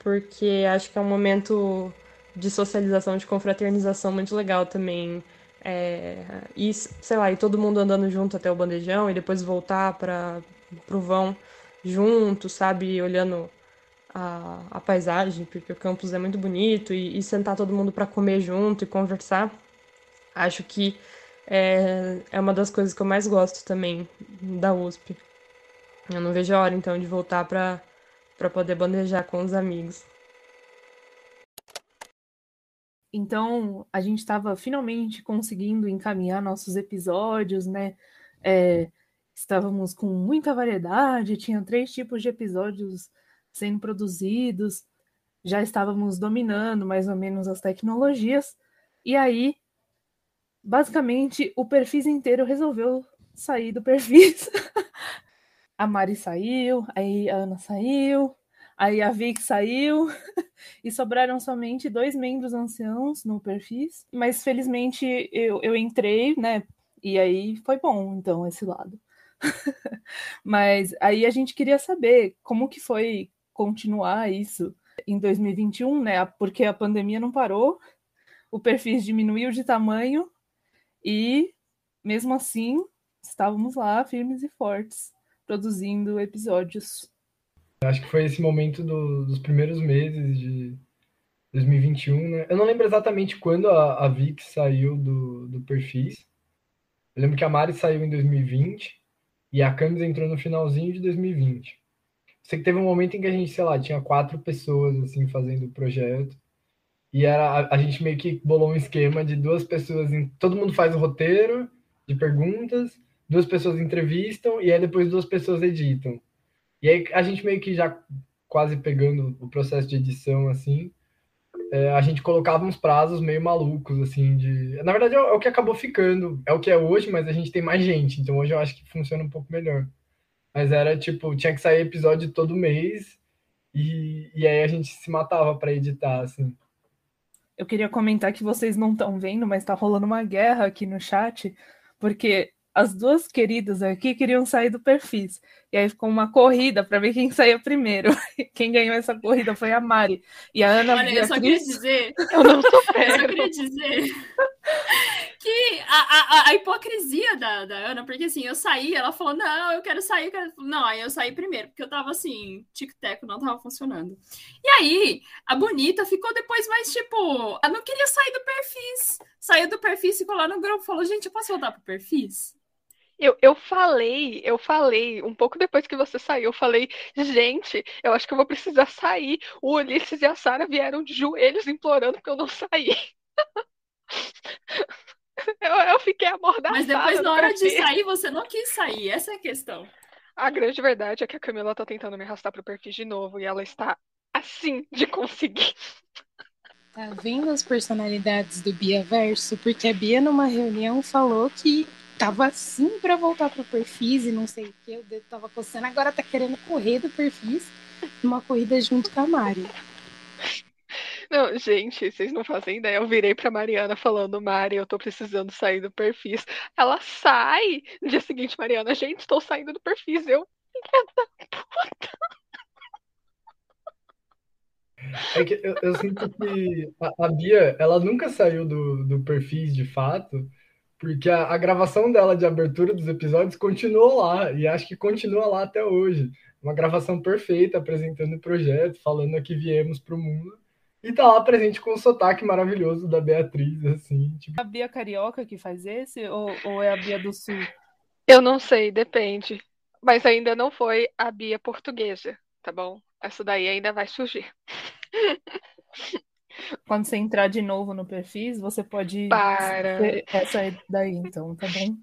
porque acho que é um momento de socialização, de confraternização muito legal também. É, e, sei lá, e todo mundo andando junto até o bandejão e depois voltar para o vão junto, sabe? Olhando a, a paisagem, porque o campus é muito bonito, e, e sentar todo mundo para comer junto e conversar. Acho que é, é uma das coisas que eu mais gosto também da USP. Eu não vejo a hora, então, de voltar para poder bandejar com os amigos. Então, a gente estava finalmente conseguindo encaminhar nossos episódios, né? É, estávamos com muita variedade, tinha três tipos de episódios sendo produzidos, já estávamos dominando mais ou menos as tecnologias, e aí, basicamente, o perfis inteiro resolveu sair do perfis. [LAUGHS] a Mari saiu, aí a Ana saiu, aí a Vic saiu, [LAUGHS] e sobraram somente dois membros anciãos no perfis, mas felizmente eu, eu entrei, né? E aí foi bom, então, esse lado. [LAUGHS] mas aí a gente queria saber como que foi continuar isso em 2021, né? Porque a pandemia não parou, o perfil diminuiu de tamanho e, mesmo assim, estávamos lá firmes e fortes, produzindo episódios. Acho que foi esse momento do, dos primeiros meses de 2021, né? Eu não lembro exatamente quando a, a Vic saiu do, do Perfis. Eu lembro que a Mari saiu em 2020 e a Camis entrou no finalzinho de 2020. Sei que teve um momento em que a gente, sei lá, tinha quatro pessoas assim fazendo o projeto. E era a, a gente meio que bolou um esquema de duas pessoas, em, todo mundo faz o roteiro de perguntas, duas pessoas entrevistam e aí depois duas pessoas editam. E aí a gente meio que já quase pegando o processo de edição assim, é, a gente colocava uns prazos meio malucos, assim, de. Na verdade, é o que acabou ficando. É o que é hoje, mas a gente tem mais gente. Então hoje eu acho que funciona um pouco melhor. Mas era tipo, tinha que sair episódio todo mês e, e aí a gente se matava para editar, assim. Eu queria comentar que vocês não estão vendo, mas tá rolando uma guerra aqui no chat, porque as duas queridas aqui queriam sair do perfis. E aí ficou uma corrida para ver quem saía primeiro. [LAUGHS] Quem ganhou essa corrida foi a Mari. E a Ana Olha, Beatriz... eu só queria dizer, eu não sou [LAUGHS] eu só queria dizer que a, a, a, hipocrisia da, da Ana, porque assim, eu saí, ela falou, não, eu quero sair, eu quero... não, aí eu saí primeiro, porque eu tava assim, tic-teco não tava funcionando. E aí, a bonita ficou depois mais tipo, ela não queria sair do perfis, saiu do perfis, ficou lá no grupo, falou, gente, eu posso voltar pro perfis? Eu, eu falei, eu falei, um pouco depois que você saiu, eu falei, gente, eu acho que eu vou precisar sair. O Ulisses e a Sara vieram de joelhos implorando porque eu não saí. [LAUGHS] [LAUGHS] eu, eu fiquei amordaçada. Mas depois, na hora de sair, você não quis sair, essa é a questão. A grande verdade é que a Camila tá tentando me arrastar pro perfil de novo e ela está assim de conseguir. [LAUGHS] Tá vendo as personalidades do Bia Verso? Porque a Bia, numa reunião, falou que tava assim para voltar pro perfis e não sei o que, o dedo tava coçando, agora tá querendo correr do perfis numa corrida junto com a Mari. Não, gente, vocês não fazem ideia. Eu virei pra Mariana falando, Mari, eu tô precisando sair do perfis. Ela sai. No dia seguinte, Mariana, gente, estou saindo do perfis. Eu. É que eu, eu sinto que a, a, Bia, ela nunca saiu do, do perfis de fato, porque a, a, gravação dela de abertura dos episódios continuou lá, e acho que continua lá até hoje. Uma gravação perfeita, apresentando o projeto, falando que viemos para o mundo. E tá lá presente com o sotaque maravilhoso da Beatriz, assim. Tipo... A Bia Carioca que faz esse, ou, ou é a Bia do Sul? Eu não sei, depende. Mas ainda não foi a Bia portuguesa, tá bom? Essa daí ainda vai surgir. [LAUGHS] Quando você entrar de novo no perfis, você pode Para. essa daí, então, tá bom?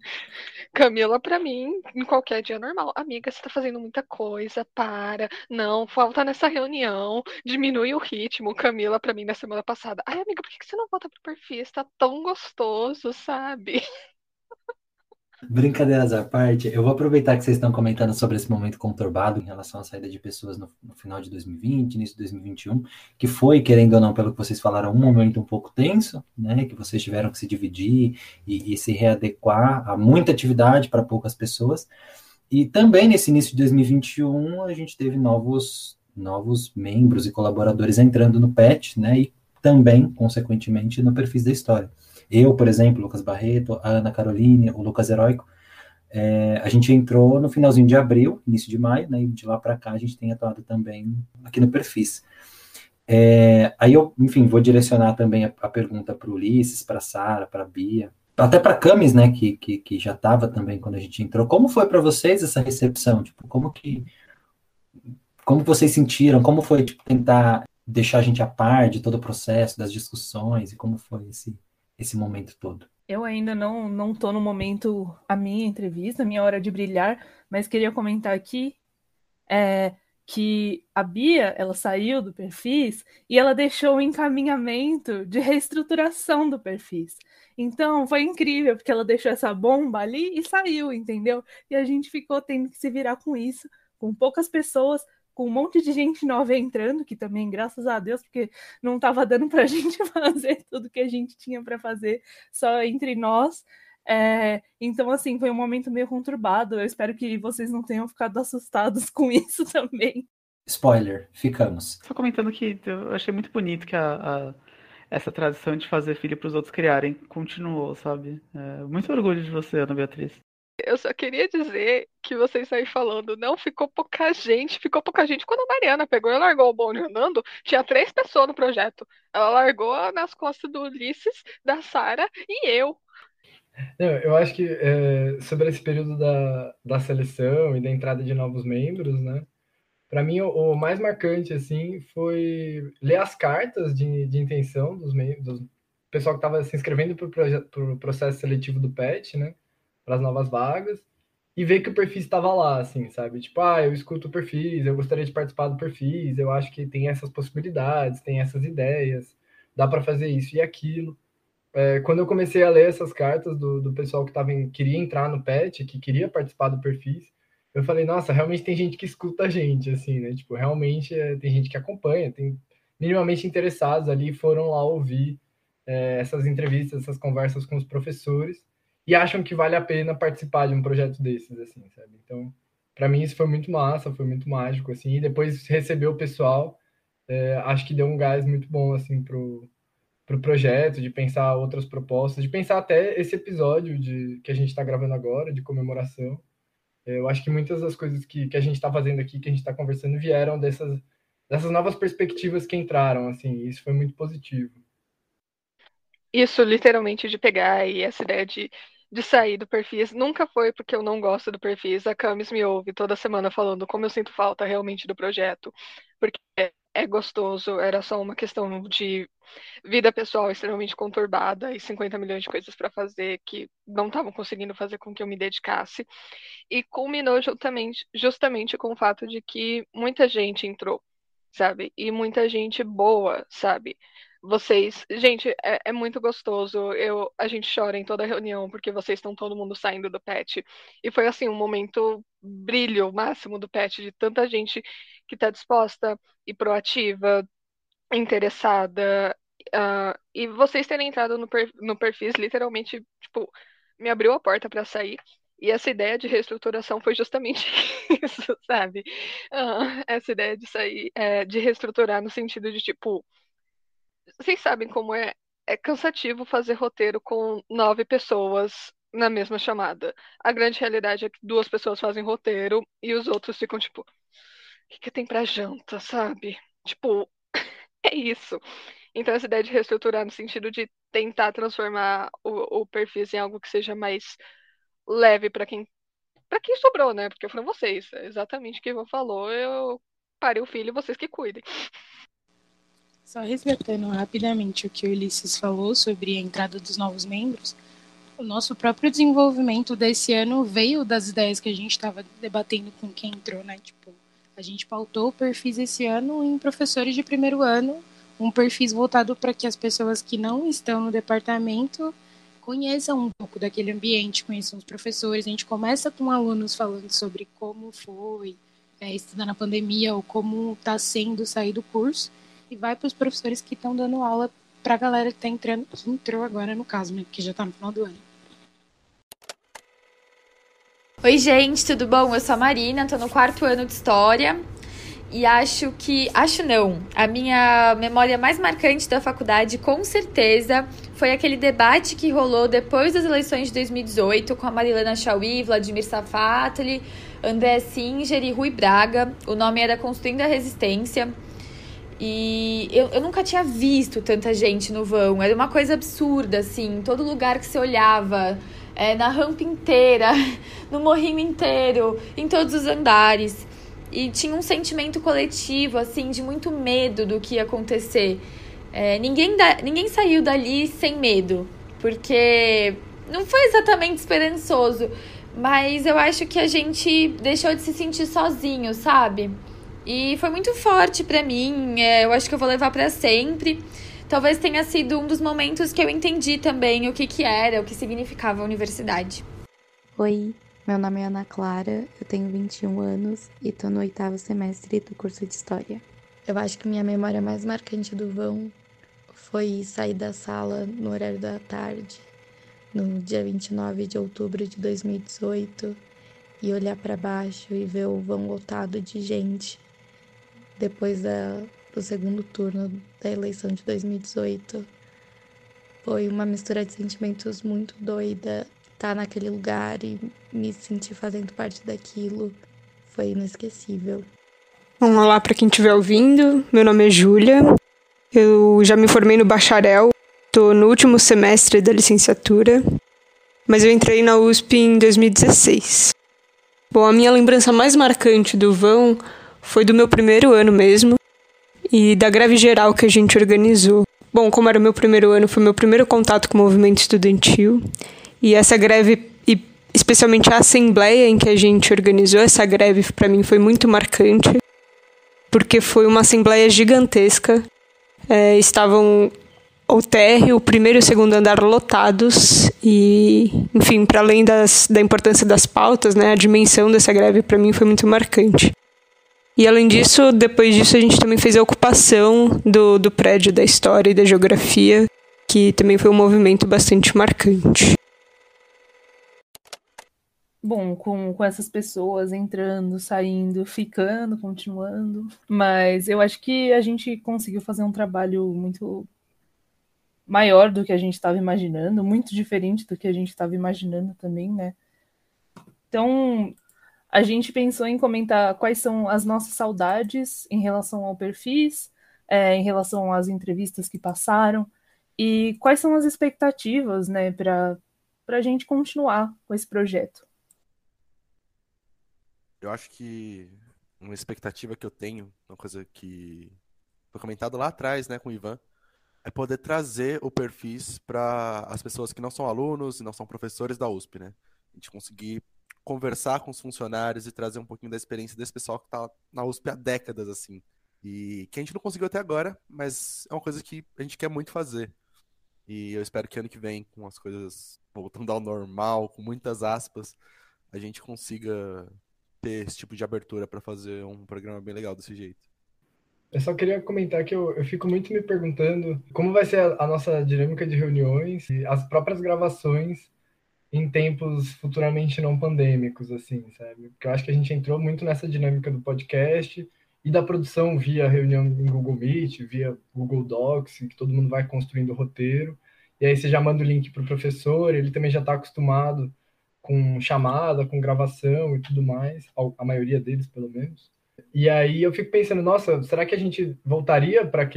Camila, pra mim, em qualquer dia normal. Amiga, você tá fazendo muita coisa, para. Não, falta nessa reunião, diminui o ritmo. Camila, pra mim, na semana passada. Ai, amiga, por que você não volta pro perfil? Está tão gostoso, sabe? [LAUGHS] Brincadeiras à parte, eu vou aproveitar que vocês estão comentando sobre esse momento conturbado em relação à saída de pessoas no, no, final de 2020, início de 2021, que foi, querendo ou não, pelo que vocês falaram, um momento um pouco tenso, né? Que vocês tiveram que se dividir e, e se readequar a muita atividade para poucas pessoas. E também nesse início de 2021 a gente teve novos novos membros e colaboradores entrando no PET, né, e também, consequentemente, no perfis da história. Eu, por exemplo, Lucas Barreto, a Ana Caroline, o Lucas Heróico, é, a gente entrou no finalzinho de abril, início de maio, né, e de lá para cá a gente tem atuado também aqui no Perfis. É, aí eu, enfim, vou direcionar também a, a pergunta para o Ulisses, para Sara, para Bia, até para Camis, né, que, que, que já estava também quando a gente entrou. Como foi para vocês essa recepção? Tipo, como que como vocês sentiram? Como foi tipo, tentar deixar a gente a par de todo o processo, das discussões e como foi esse esse momento todo? Eu ainda não não tô no momento a minha entrevista, a minha hora de brilhar, mas queria comentar aqui é, que a Bia ela saiu do Perfis e ela deixou o encaminhamento de reestruturação do Perfis. Então foi incrível, porque ela deixou essa bomba ali e saiu, entendeu? E a gente ficou tendo que se virar com isso, com poucas pessoas, com um monte de gente nova entrando, que também, graças a Deus, porque não estava dando para a [LAUGHS] gente fazer tudo que a gente tinha para fazer só entre nós. É, então, assim, foi um momento meio conturbado. Eu espero que vocês não tenham ficado assustados [LAUGHS] com isso também. Spoiler, ficamos. Só comentando que eu achei muito bonito que a, a essa tradição de fazer filho para os outros criarem continuou, sabe? É, muito orgulho de você, Ana Beatriz. Eu só queria dizer que vocês saíram falando, não ficou pouca gente, ficou pouca gente. Quando a Mariana pegou e largou o bonde andando, tinha três pessoas no projeto. Ela largou nas costas do Ulisses, da Sara e eu. Não, eu acho que é, sobre esse período da, da seleção e da entrada de novos membros, né? Para mim, o, o, mais marcante, assim, foi ler as cartas de, de intenção dos membros, do pessoal que estava se inscrevendo para o processo seletivo do PET, né? Para as novas vagas, e ver que o perfil estava lá, assim, sabe? Tipo, ah, eu escuto o perfis, eu gostaria de participar do perfis, eu acho que tem essas possibilidades, tem essas ideias, dá para fazer isso e aquilo. É, quando eu comecei a ler essas cartas do, do pessoal que tava em, queria entrar no PET, que queria participar do perfis, eu falei, nossa, realmente tem gente que escuta a gente, assim, né? Tipo, realmente é, tem gente que acompanha, tem minimamente interessados ali, foram lá ouvir é, essas entrevistas, essas conversas com os professores e acham que vale a pena participar de um projeto desses, assim, sabe? Então, para mim isso foi muito massa, foi muito mágico, assim, e depois receber o pessoal, é, acho que deu um gás muito bom, assim, pro, pro projeto, de pensar outras propostas, de pensar até esse episódio de que a gente está gravando agora, de comemoração, eu acho que muitas das coisas que, que a gente está fazendo aqui, que a gente está conversando, vieram dessas, dessas novas perspectivas que entraram, assim, isso foi muito positivo. Isso, literalmente, de pegar aí essa ideia de, de sair do Perfis, nunca foi porque eu não gosto do Perfis, a Camis me ouve toda semana falando como eu sinto falta realmente do projeto, porque é gostoso, era só uma questão de vida pessoal extremamente conturbada e 50 milhões de coisas para fazer que não estavam conseguindo fazer com que eu me dedicasse. E culminou justamente, justamente com o fato de que muita gente entrou, sabe? E muita gente boa, sabe? Vocês, gente, é, é, muito gostoso. Eu, a gente chora em toda reunião porque vocês estão todo mundo saindo do pet. E foi assim um momento brilho máximo do pet de tanta gente que está disposta e proativa, interessada. Uh, e vocês terem entrado no, per, no perfis literalmente, tipo, me abriu a porta para sair. E essa ideia de reestruturação foi justamente [LAUGHS] isso, sabe? Uh, essa ideia de sair, é, de reestruturar no sentido de, tipo, vocês sabem como é, é cansativo fazer roteiro com nove pessoas na mesma chamada. A grande realidade é que duas pessoas fazem roteiro e os outros ficam, tipo, o que, que tem pra janta, sabe? Tipo, [LAUGHS] é isso. Então, essa ideia de reestruturar no sentido de tentar transformar o, o perfil em algo que seja mais leve para quem para quem sobrou, né? Porque foram vocês. É exatamente o que Ivan falou. Eu parei o filho vocês que cuidem. [LAUGHS] Só resgatando rapidamente o que o Ulisses falou sobre a entrada dos novos membros, o nosso próprio desenvolvimento desse ano veio das ideias que a gente estava debatendo com quem entrou, né? Tipo, a gente pautou perfis esse ano em professores de primeiro ano, um perfis voltado para que as pessoas que não estão no departamento conheçam um pouco daquele ambiente, conheçam os professores. A gente começa com alunos falando sobre como foi é, estudar na pandemia ou como está sendo sair do curso, e vai para os professores que estão dando aula para a galera que está entrando, que entrou agora no caso, né, que já está no final do ano. Oi, gente, tudo bom? Eu sou a Marina, tô no quarto ano de História. E acho que. Acho não. A minha memória mais marcante da faculdade, com certeza, foi aquele debate que rolou depois das eleições de 2018 com a Marilena Chauí, Vladimir Safatli, André Singer e Rui Braga. O nome era Construindo a Resistência. E eu, eu nunca tinha visto tanta gente no vão. Era uma coisa absurda, assim. Todo lugar que você olhava, é, na rampa inteira, [LAUGHS] no morrinho inteiro, em todos os andares. E tinha um sentimento coletivo, assim, de muito medo do que ia acontecer. É, ninguém, da, ninguém saiu dali sem medo, porque não foi exatamente esperançoso, mas eu acho que a gente deixou de se sentir sozinho, sabe? E foi muito forte para mim, é, eu acho que eu vou levar para sempre. Talvez tenha sido um dos momentos que eu entendi também o que, que era, o que significava a universidade. Oi, meu nome é Ana Clara, eu tenho 21 anos e tô no oitavo semestre do curso de História. Eu acho que minha memória mais marcante do vão foi sair da sala no horário da tarde, no dia 29 de outubro de 2018, e olhar para baixo e ver o vão lotado de gente depois da, do segundo turno da eleição de 2018. Foi uma mistura de sentimentos muito doida. Estar naquele lugar e me sentir fazendo parte daquilo foi inesquecível. Um olá para quem estiver ouvindo. Meu nome é Júlia. Eu já me formei no bacharel. Estou no último semestre da licenciatura. Mas eu entrei na USP em 2016. Bom, a minha lembrança mais marcante do vão foi do meu primeiro ano mesmo e da greve geral que a gente organizou. Bom, como era meu primeiro ano, foi meu primeiro contato com o movimento estudantil e essa greve e especialmente a assembleia em que a gente organizou essa greve para mim foi muito marcante porque foi uma assembleia gigantesca. É, estavam o térreo, o primeiro e o segundo andar lotados e, enfim, para além das, da importância das pautas, né, a dimensão dessa greve para mim foi muito marcante. E além disso, depois disso, a gente também fez a ocupação do, do prédio da história e da geografia, que também foi um movimento bastante marcante. Bom, com, com essas pessoas entrando, saindo, ficando, continuando. Mas eu acho que a gente conseguiu fazer um trabalho muito maior do que a gente estava imaginando, muito diferente do que a gente estava imaginando também, né? Então, a gente pensou em comentar quais são as nossas saudades em relação ao perfis, é, em relação às entrevistas que passaram e quais são as expectativas, né, para a gente continuar com esse projeto. Eu acho que uma expectativa que eu tenho, uma coisa que foi comentado lá atrás, né, com o Ivan, é poder trazer o perfis para as pessoas que não são alunos e não são professores da USP, né? A gente conseguir conversar com os funcionários e trazer um pouquinho da experiência desse pessoal que está na USP há décadas, assim. E que a gente não conseguiu até agora, mas é uma coisa que a gente quer muito fazer. E eu espero que ano que vem, com as coisas voltando ao normal, com muitas aspas, a gente consiga ter esse tipo de abertura para fazer um programa bem legal desse jeito. Eu só queria comentar que eu, eu fico muito me perguntando como vai ser a, a nossa dinâmica de reuniões e as próprias gravações em tempos futuramente não pandêmicos, assim, sabe? Porque eu acho que a gente entrou muito nessa dinâmica do podcast e da produção via reunião em Google Meet, via Google Docs, em que todo mundo vai construindo o roteiro, e aí você já manda o link para o professor, ele também já está acostumado com chamada, com gravação e tudo mais, a maioria deles, pelo menos. E aí eu fico pensando, nossa, será que a gente voltaria para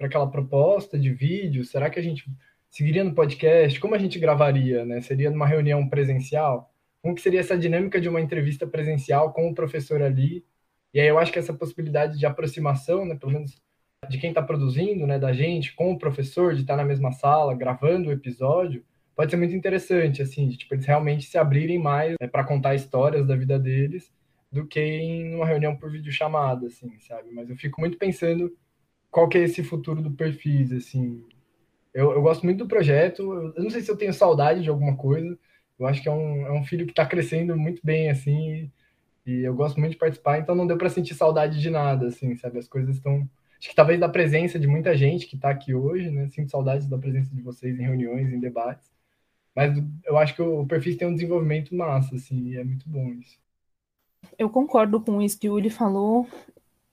aquela proposta de vídeo? Será que a gente seguiria no podcast? Como a gente gravaria, né? Seria numa reunião presencial? Como que seria essa dinâmica de uma entrevista presencial com o professor ali? E aí eu acho que essa possibilidade de aproximação, né, pelo menos de quem está produzindo, né, da gente, com o professor, de estar tá na mesma sala, gravando o episódio, pode ser muito interessante, assim, de, tipo, eles realmente se abrirem mais né, para contar histórias da vida deles do que em uma reunião por videochamada, assim, sabe? Mas eu fico muito pensando qual que é esse futuro do perfis, assim, eu, eu gosto muito do projeto. Eu não sei se eu tenho saudade de alguma coisa. Eu acho que é um, é um filho que está crescendo muito bem, assim, e, eu gosto muito de participar, então não deu para sentir saudade de nada, assim, sabe? As coisas estão. Acho que talvez da presença de muita gente que está aqui hoje, né? Sinto saudades da presença de vocês em reuniões, em debates. Mas eu acho que o perfil tem um desenvolvimento massa, assim, e é muito bom isso. Eu concordo com isso que o Uli falou.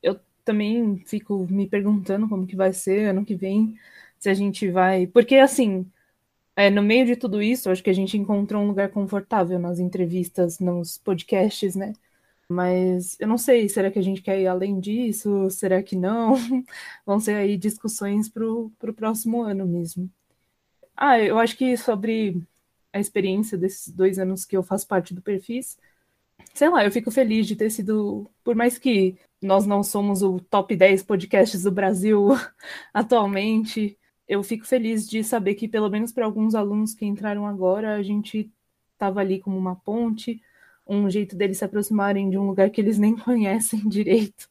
Eu também fico me perguntando como que vai ser ano que vem, se a gente vai. Porque, assim, é, no meio de tudo isso, acho que a gente encontrou um lugar confortável nas entrevistas, nos podcasts, né? Mas eu não sei, será que a gente quer ir além disso? Será que não? [LAUGHS] Vão ser aí discussões para o próximo ano mesmo. Ah, eu acho que sobre a experiência desses dois anos que eu faço parte do Perfis, sei lá, eu fico feliz de ter sido, por mais que nós não somos o top 10 podcasts do Brasil [LAUGHS] atualmente, eu fico feliz de saber que, pelo menos para alguns alunos que entraram agora, a gente estava ali como uma ponte, um jeito deles se aproximarem de um lugar que eles nem [LAUGHS] conhecem direito.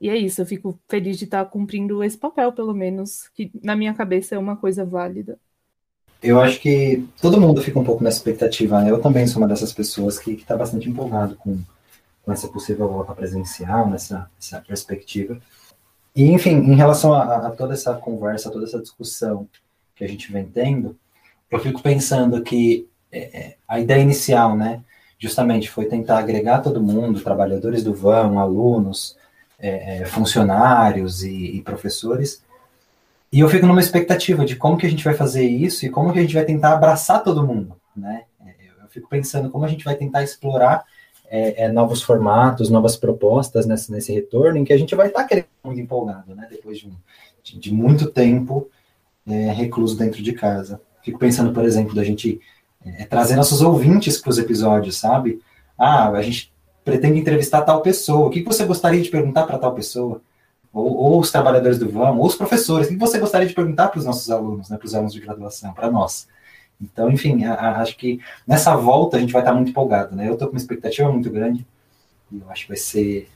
E é isso, eu fico feliz de estar cumprindo esse papel, pelo menos, que na minha cabeça é uma coisa válida. Eu acho que todo mundo fica um pouco nessa expectativa, né? Eu também sou uma dessas pessoas que está bastante empolgado com, com essa possível volta presencial, nessa, nessa perspectiva. E, enfim, em relação a, a, toda essa conversa, toda essa discussão que a gente vem tendo, eu fico pensando que é, é a ideia inicial, né, justamente foi tentar agregar todo mundo, trabalhadores do vão, alunos, é, é, funcionários e, e, professores, e eu fico numa expectativa de como que a gente vai fazer isso e como que a gente vai tentar abraçar todo mundo, né, é, eu fico pensando como a gente vai tentar explorar é, é, novos formatos, novas propostas nesse, retorno, em que a gente vai estar tá querendo muito empolgado, né? Depois de, de, de muito tempo é, recluso dentro de casa. Fico pensando, por exemplo, da gente é, trazer nossos ouvintes para os episódios, sabe? Ah, a gente pretende entrevistar tal pessoa. O que você gostaria de perguntar para tal pessoa? Ou, ou, os trabalhadores do VAM, ou os professores. O que você gostaria de perguntar para os nossos alunos, né, para os alunos de graduação, para nós? Então, enfim, a, a, acho que nessa volta a gente vai estar muito empolgado, né? Eu estou com uma expectativa muito grande e eu acho que vai ser,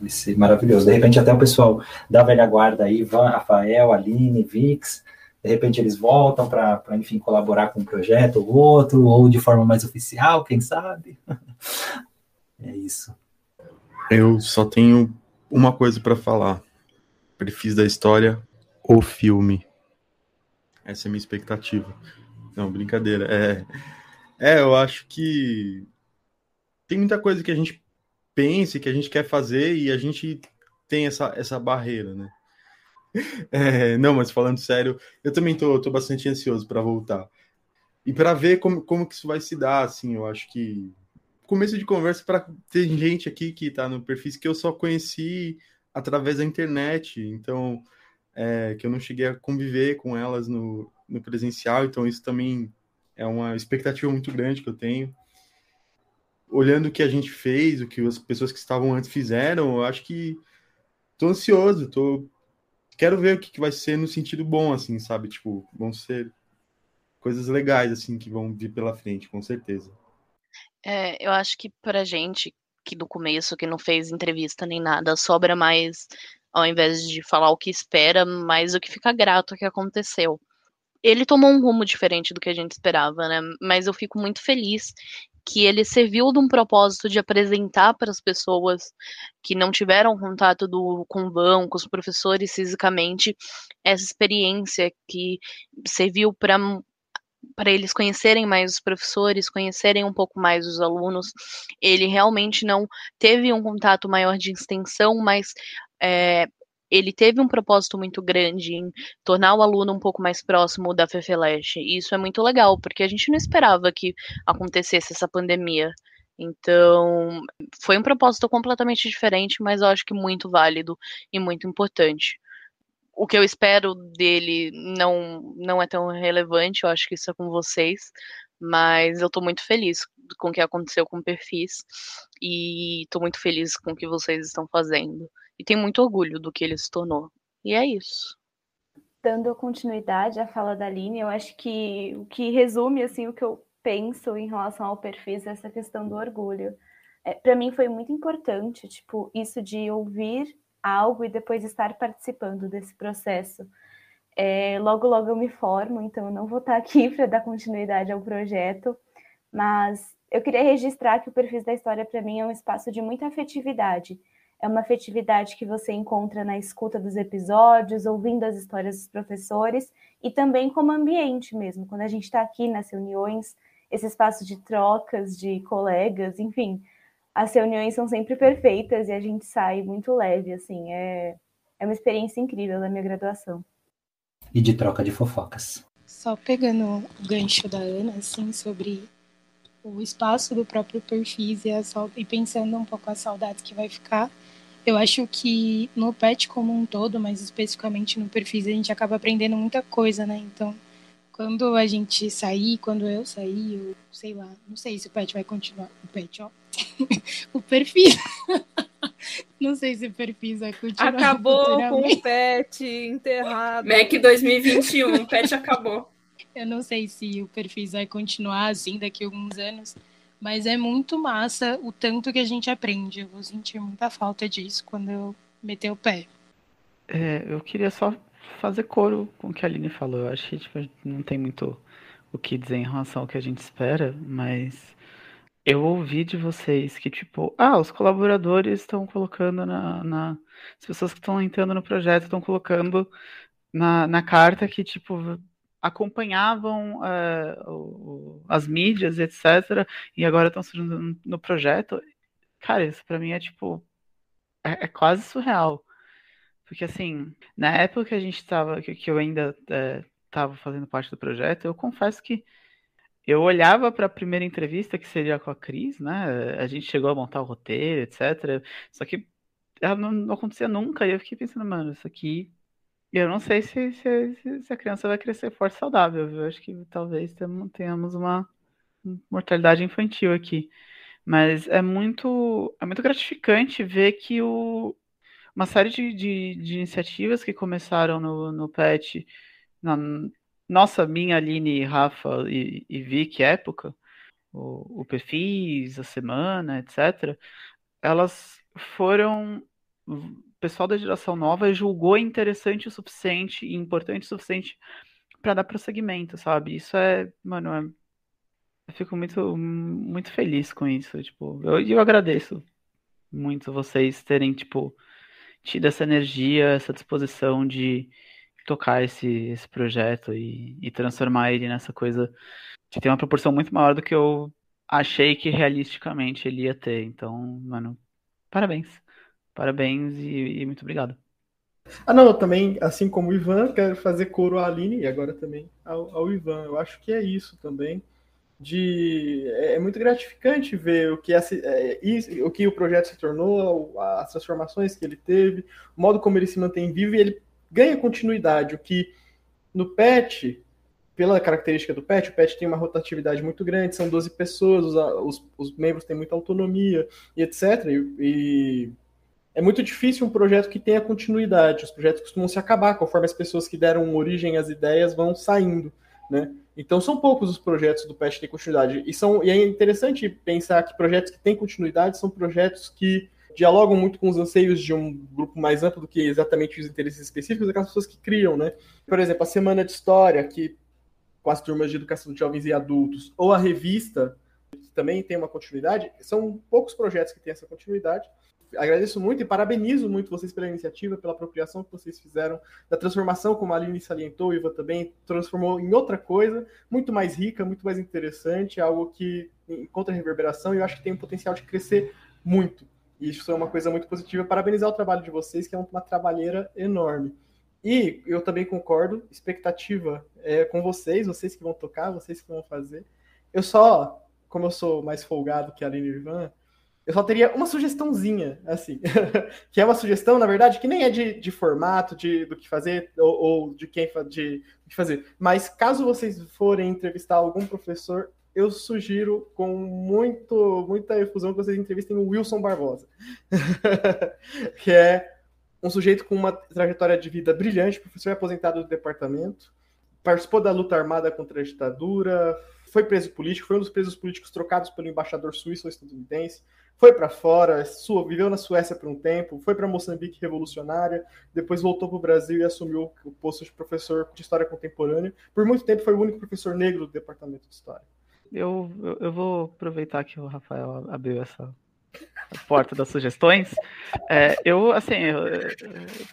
vai ser maravilhoso. De repente, até o pessoal da velha guarda aí, Ivan, Rafael, Aline, Vix, de repente eles voltam para, enfim, colaborar com um projeto ou outro, ou de forma mais oficial, quem sabe? [LAUGHS] É isso. Eu só tenho uma coisa para falar. Perfis da história, o filme. Essa é a minha expectativa. Não, brincadeira. É, é, eu acho que tem muita coisa que a gente pensa, que a gente quer fazer e a gente tem essa, essa barreira, né? [LAUGHS] É, não, mas falando sério, eu também tô, tô bastante ansioso para voltar. E para ver como, como que isso vai se dar, assim, eu acho que começo de conversa para ter gente aqui que está no perfil que eu só conheci através da internet, então é, que eu não cheguei a conviver com elas no, no presencial, então isso também é uma expectativa muito grande que eu tenho. Olhando o que a gente fez, o que as pessoas que estavam antes fizeram, eu acho que tô ansioso, tô quero ver o que, que vai ser no sentido bom assim, sabe? Tipo, vão ser coisas legais assim que vão vir pela frente, com certeza. É, eu acho que pra gente que do começo, que não fez entrevista nem nada, sobra mais, ao invés de falar o que espera, mais o que fica grato que aconteceu ele tomou um rumo diferente do que a gente esperava, né? Mas eu fico muito feliz que ele serviu de um propósito de apresentar para as pessoas que não tiveram contato do, com o banco, com os professores fisicamente, essa experiência que serviu para para eles conhecerem mais os professores, conhecerem um pouco mais os alunos. Ele realmente não teve um contato maior de extensão, mas é, ele teve um propósito muito grande em tornar o aluno um pouco mais próximo da FEFELESH. E isso é muito legal, porque a gente não esperava que acontecesse essa pandemia. Então, foi um propósito completamente diferente, mas eu acho que muito válido e muito importante. O que eu espero dele não, não é tão relevante, eu acho que isso é com vocês, mas eu estou muito feliz com o que aconteceu com o Perfis e estou muito feliz com o que vocês estão fazendo e tem muito orgulho do que ele se tornou. E é isso. Dando continuidade à fala da Aline, eu acho que o que resume assim o que eu penso em relação ao perfil é essa questão do orgulho. É, para mim foi muito importante, tipo, isso de ouvir algo e depois estar participando desse processo. É, logo, logo eu me formo, então eu não vou estar aqui [LAUGHS] para dar continuidade ao projeto, mas eu queria registrar que o perfil da história para mim é um espaço de muita afetividade é uma afetividade que você encontra na escuta dos episódios, ouvindo as histórias dos professores e também como ambiente mesmo, quando a gente está aqui nas reuniões, esse espaço de trocas de colegas, enfim, as reuniões são sempre perfeitas e a gente sai muito leve, assim, é, é uma experiência incrível da minha graduação. E de troca de fofocas. Só pegando o gancho da Ana, assim, sobre o espaço do próprio Perfis e, a, e pensando um pouco as saudades que vai ficar, eu acho que no PET como um todo, mas especificamente no Perfis, a gente acaba aprendendo muita coisa, né? Então, quando a gente sair, quando eu sair, eu sei lá, não sei se o PET vai continuar. O PET, ó. [LAUGHS] o Perfis. [LAUGHS] não sei se o Perfis vai continuar. Acabou com o PET enterrado. MEC 2021, o PET acabou. Eu não sei se o Perfis vai continuar assim daqui a alguns anos, mas é muito massa o tanto que a gente aprende. Eu vou sentir muita falta disso quando eu meter o pé. É, eu queria só fazer coro com o que a Aline falou. Eu acho que tipo, não tem muito o que dizer em relação ao que a gente espera, mas eu ouvi de vocês que, tipo, ah, os colaboradores estão colocando na, na. As pessoas que estão entrando no projeto estão colocando na, na carta que, tipo, acompanhavam uh, o, as mídias, etc., e agora estão surgindo no, projeto. Cara, isso pra mim é tipo. É, é, quase surreal. Porque, assim, na época que a gente estava, que, que, eu ainda estava é, fazendo parte do projeto, eu confesso que eu olhava para a primeira entrevista, que seria com a Cris, né? A gente chegou a montar o roteiro, etc. Só que ela não, não acontecia nunca, e eu fiquei pensando, mano, isso aqui eu não sei se, se, se, a criança vai crescer forte e saudável, viu? Acho que talvez tenhamos uma mortalidade infantil aqui. Mas é muito, é muito gratificante ver que o, uma série de, de, de iniciativas que começaram no, no PET, na nossa, minha, Aline, Rafa e, e Vicky época, o, o Perfis, a Semana, etc., elas foram pessoal da geração nova julgou interessante o suficiente e importante o suficiente para dar prosseguimento, sabe? Isso é, mano, é... eu fico muito, muito feliz com isso. Tipo, eu, eu agradeço muito vocês terem, tipo, tido essa energia, essa disposição de tocar esse, esse projeto e, e transformar ele nessa coisa que tem uma proporção muito maior do que eu achei que realisticamente ele ia ter. Então, mano, parabéns. Parabéns e, e, muito obrigado. Ah, não, eu também, assim como o Ivan, quero fazer coro à Aline e agora também ao, ao Ivan. Eu acho que é isso também. De, é, é muito gratificante ver o que, essa, é, o que o projeto se tornou, as transformações que ele teve, o modo como ele se mantém vivo e ele ganha continuidade. O que no PET, pela característica do PET, o PET tem uma rotatividade muito grande, são 12 pessoas, os, os, os membros têm muita autonomia e etc. E, e é muito difícil um projeto que tenha continuidade. Os projetos costumam se acabar conforme as pessoas que deram origem às ideias vão saindo, né? Então são poucos os projetos do PET que têm continuidade. E, são, e é interessante pensar que projetos que têm continuidade são projetos que dialogam muito com os anseios de um grupo mais amplo do que exatamente os interesses específicos daquelas pessoas que criam, né? Por exemplo, a Semana de História, que com as turmas de educação de jovens e adultos, ou a revista, que também tem uma continuidade, são poucos projetos que têm essa continuidade agradeço muito e parabenizo muito vocês pela iniciativa, pela apropriação que vocês fizeram, da transformação, como a Aline salientou, o Iva também transformou em outra coisa, muito mais rica, muito mais interessante, algo que encontra reverberação e eu acho que tem um potencial de crescer muito. E isso é uma coisa muito positiva. Parabenizar o trabalho de vocês, que é uma trabalheira enorme. E eu também concordo, expectativa é com vocês, vocês que vão tocar, vocês que vão fazer. Eu só, como eu sou mais folgado que a Aline e o Ivan, eu só teria uma sugestãozinha, assim, [LAUGHS] que é uma sugestão, na verdade, que nem é de, de formato, de, do que fazer, ou, ou de quem de, de fazer. Mas caso vocês forem entrevistar algum professor, eu sugiro com muito, muita efusão que vocês entrevistem o Wilson Barbosa, [LAUGHS] que é um sujeito com uma trajetória de vida brilhante, professor aposentado do departamento, participou da luta armada contra a ditadura, foi preso político, foi um dos presos políticos trocados pelo embaixador suíço ou estadunidense, foi para fora, viveu na Suécia por um tempo, foi para Moçambique revolucionária, depois voltou para o Brasil e assumiu o posto de professor de História Contemporânea. Por muito tempo foi o único professor negro do Departamento de História. Eu, eu, eu vou aproveitar que o Rafael abriu essa porta das sugestões. É, eu, assim, eu,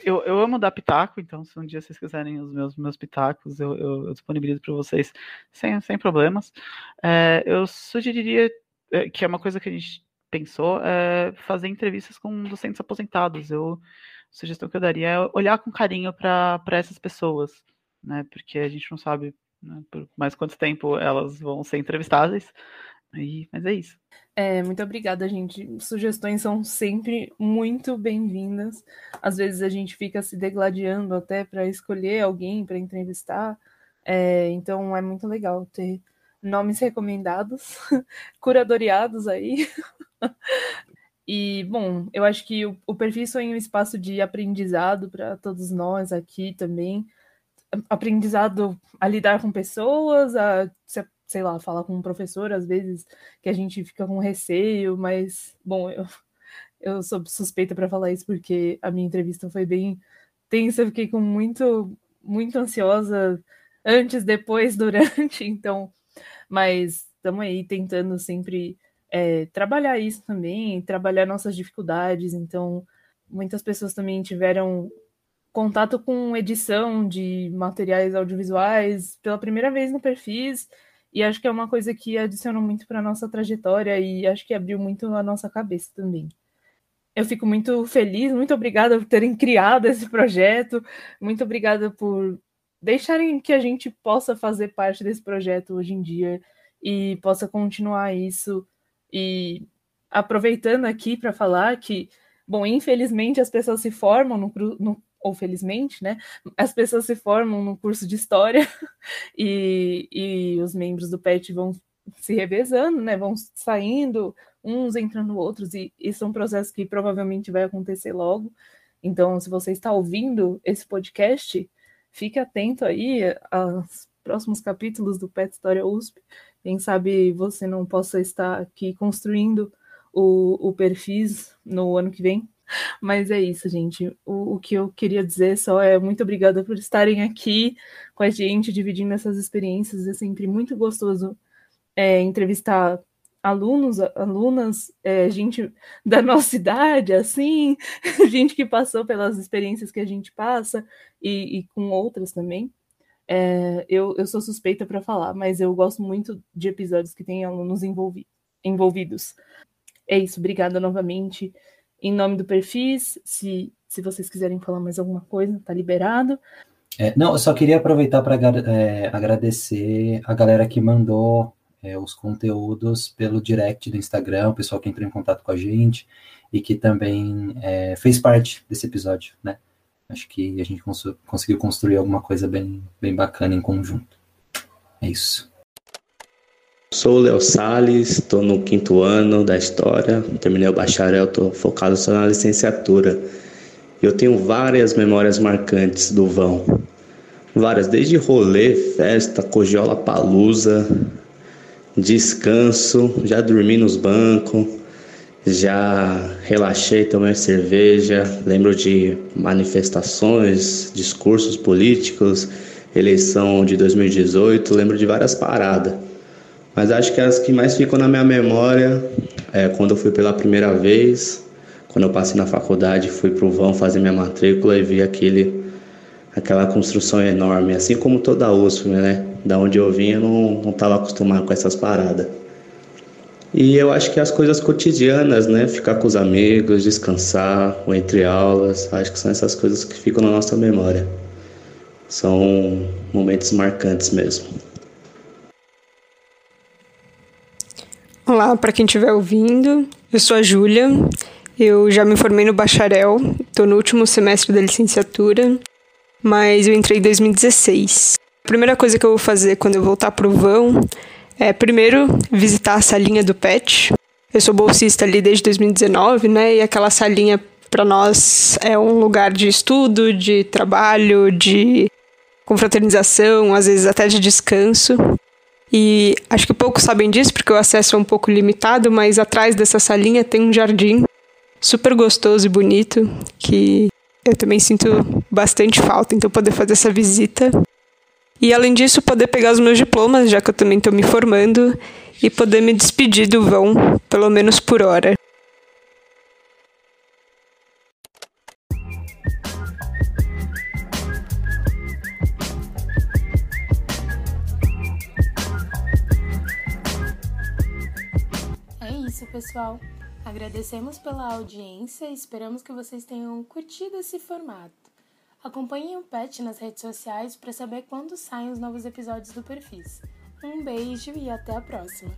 eu, eu, amo dar pitaco, então se um dia vocês quiserem os meus, meus pitacos, eu, eu, eu disponibilizo para vocês sem, sem problemas. É, eu sugeriria é, que é uma coisa que a gente pensou é fazer entrevistas com docentes aposentados. Eu, a sugestão que eu daria é olhar com carinho para essas pessoas, né? Porque a gente não sabe né, por mais quanto tempo elas vão ser entrevistadas. E, mas é isso. É, muito obrigada, gente. Sugestões são sempre muito bem-vindas. Às vezes a gente fica se degladiando até para escolher alguém para entrevistar. É, então é muito legal ter nomes recomendados, [LAUGHS] curadoreados aí. E, bom, eu acho que o, o perfil é um espaço de aprendizado para todos nós aqui também. Aprendizado a lidar com pessoas, a, sei lá, falar com um professor, às vezes, que a gente fica com receio, mas, bom, eu, eu sou suspeita para falar isso porque a minha entrevista foi bem tensa, eu fiquei com muito, muito ansiosa antes, depois, [LAUGHS] durante, então, mas estamos aí tentando sempre é, trabalhar isso também, trabalhar nossas dificuldades. Então, muitas pessoas também tiveram contato com edição de materiais audiovisuais pela primeira vez no Perfis, e acho que é uma coisa que adicionou muito para nossa trajetória e acho que abriu muito a nossa cabeça também. Eu fico muito feliz, muito obrigada por terem [LAUGHS] criado esse projeto, muito obrigada por deixarem que a gente possa fazer parte desse projeto hoje em dia e possa continuar isso e aproveitando aqui para falar que, bom, infelizmente as pessoas se formam no, no ou felizmente, né? As pessoas se formam no curso de história [LAUGHS] e, e os membros do PET vão se revezando, né? Vão saindo, uns entrando outros, e isso é um processo que provavelmente vai acontecer logo. Então, se você está ouvindo esse podcast, fique atento aí aos próximos capítulos do PET História USP, quem sabe você não possa estar aqui construindo o, o perfis no ano que vem. Mas é isso, gente. O, o que eu queria dizer só é muito obrigada por estarem aqui com a gente, dividindo essas experiências. É sempre muito gostoso é, entrevistar alunos, alunas, é, gente da nossa [LAUGHS] idade, assim, [LAUGHS] gente que passou pelas experiências que a gente passa e, e com outras também. É, eu, eu sou suspeita para falar, mas eu gosto muito de episódios que têm alunos envolvi envolvidos. É isso, obrigada novamente. Em nome do Perfis, se, se vocês quiserem falar mais alguma coisa, tá liberado. É, não, eu só queria aproveitar para é, agradecer a galera que mandou é, os conteúdos pelo direct do Instagram, o pessoal que entrou em contato com a gente e que também é, fez parte desse episódio, né? Acho que a gente cons conseguiu construir alguma coisa bem, bem bacana em conjunto. É isso. Sou o Léo Salles, estou no quinto ano da história, terminei o bacharel, estou focado só na licenciatura. Eu tenho várias memórias marcantes do vão. Várias, desde rolê, festa, cogiola palusa, descanso, já dormi nos bancos, já relaxei, tomei cerveja, lembro de manifestações, discursos políticos, eleição de 2018, lembro de várias paradas. Mas acho que as que mais ficam na minha memória é quando eu fui pela primeira vez, quando eu passei na faculdade, fui pro vão fazer minha matrícula e vi aquele aquela construção enorme, assim como toda a USP, né? Da onde eu vim, eu não estava acostumado com essas paradas. E eu acho que as coisas cotidianas, né? Ficar com os amigos, descansar, ou entre aulas, acho que são essas coisas que ficam na nossa memória. São momentos marcantes mesmo. Olá, para quem estiver ouvindo, eu sou a Júlia, eu já me formei no bacharel, estou no último semestre da licenciatura, mas eu entrei em 2016. Primeira coisa que eu vou fazer quando eu voltar para o vão é, primeiro, visitar a salinha do PET. Eu sou bolsista ali desde 2019, né? E aquela salinha para nós é um lugar de estudo, de trabalho, de confraternização, às vezes até de descanso. E acho que poucos sabem disso porque o acesso é um pouco limitado, mas atrás dessa salinha tem um jardim super gostoso e bonito que eu também sinto bastante falta, então poder fazer essa visita e além disso, poder pegar os meus diplomas, já que eu também estou me formando, e poder me despedir do vão, pelo menos por hora. É isso, pessoal. Agradecemos pela audiência e esperamos que vocês tenham curtido esse formato. Acompanhem o Pet nas redes sociais para saber quando saem os novos episódios do Perfis. Um beijo e até a próxima!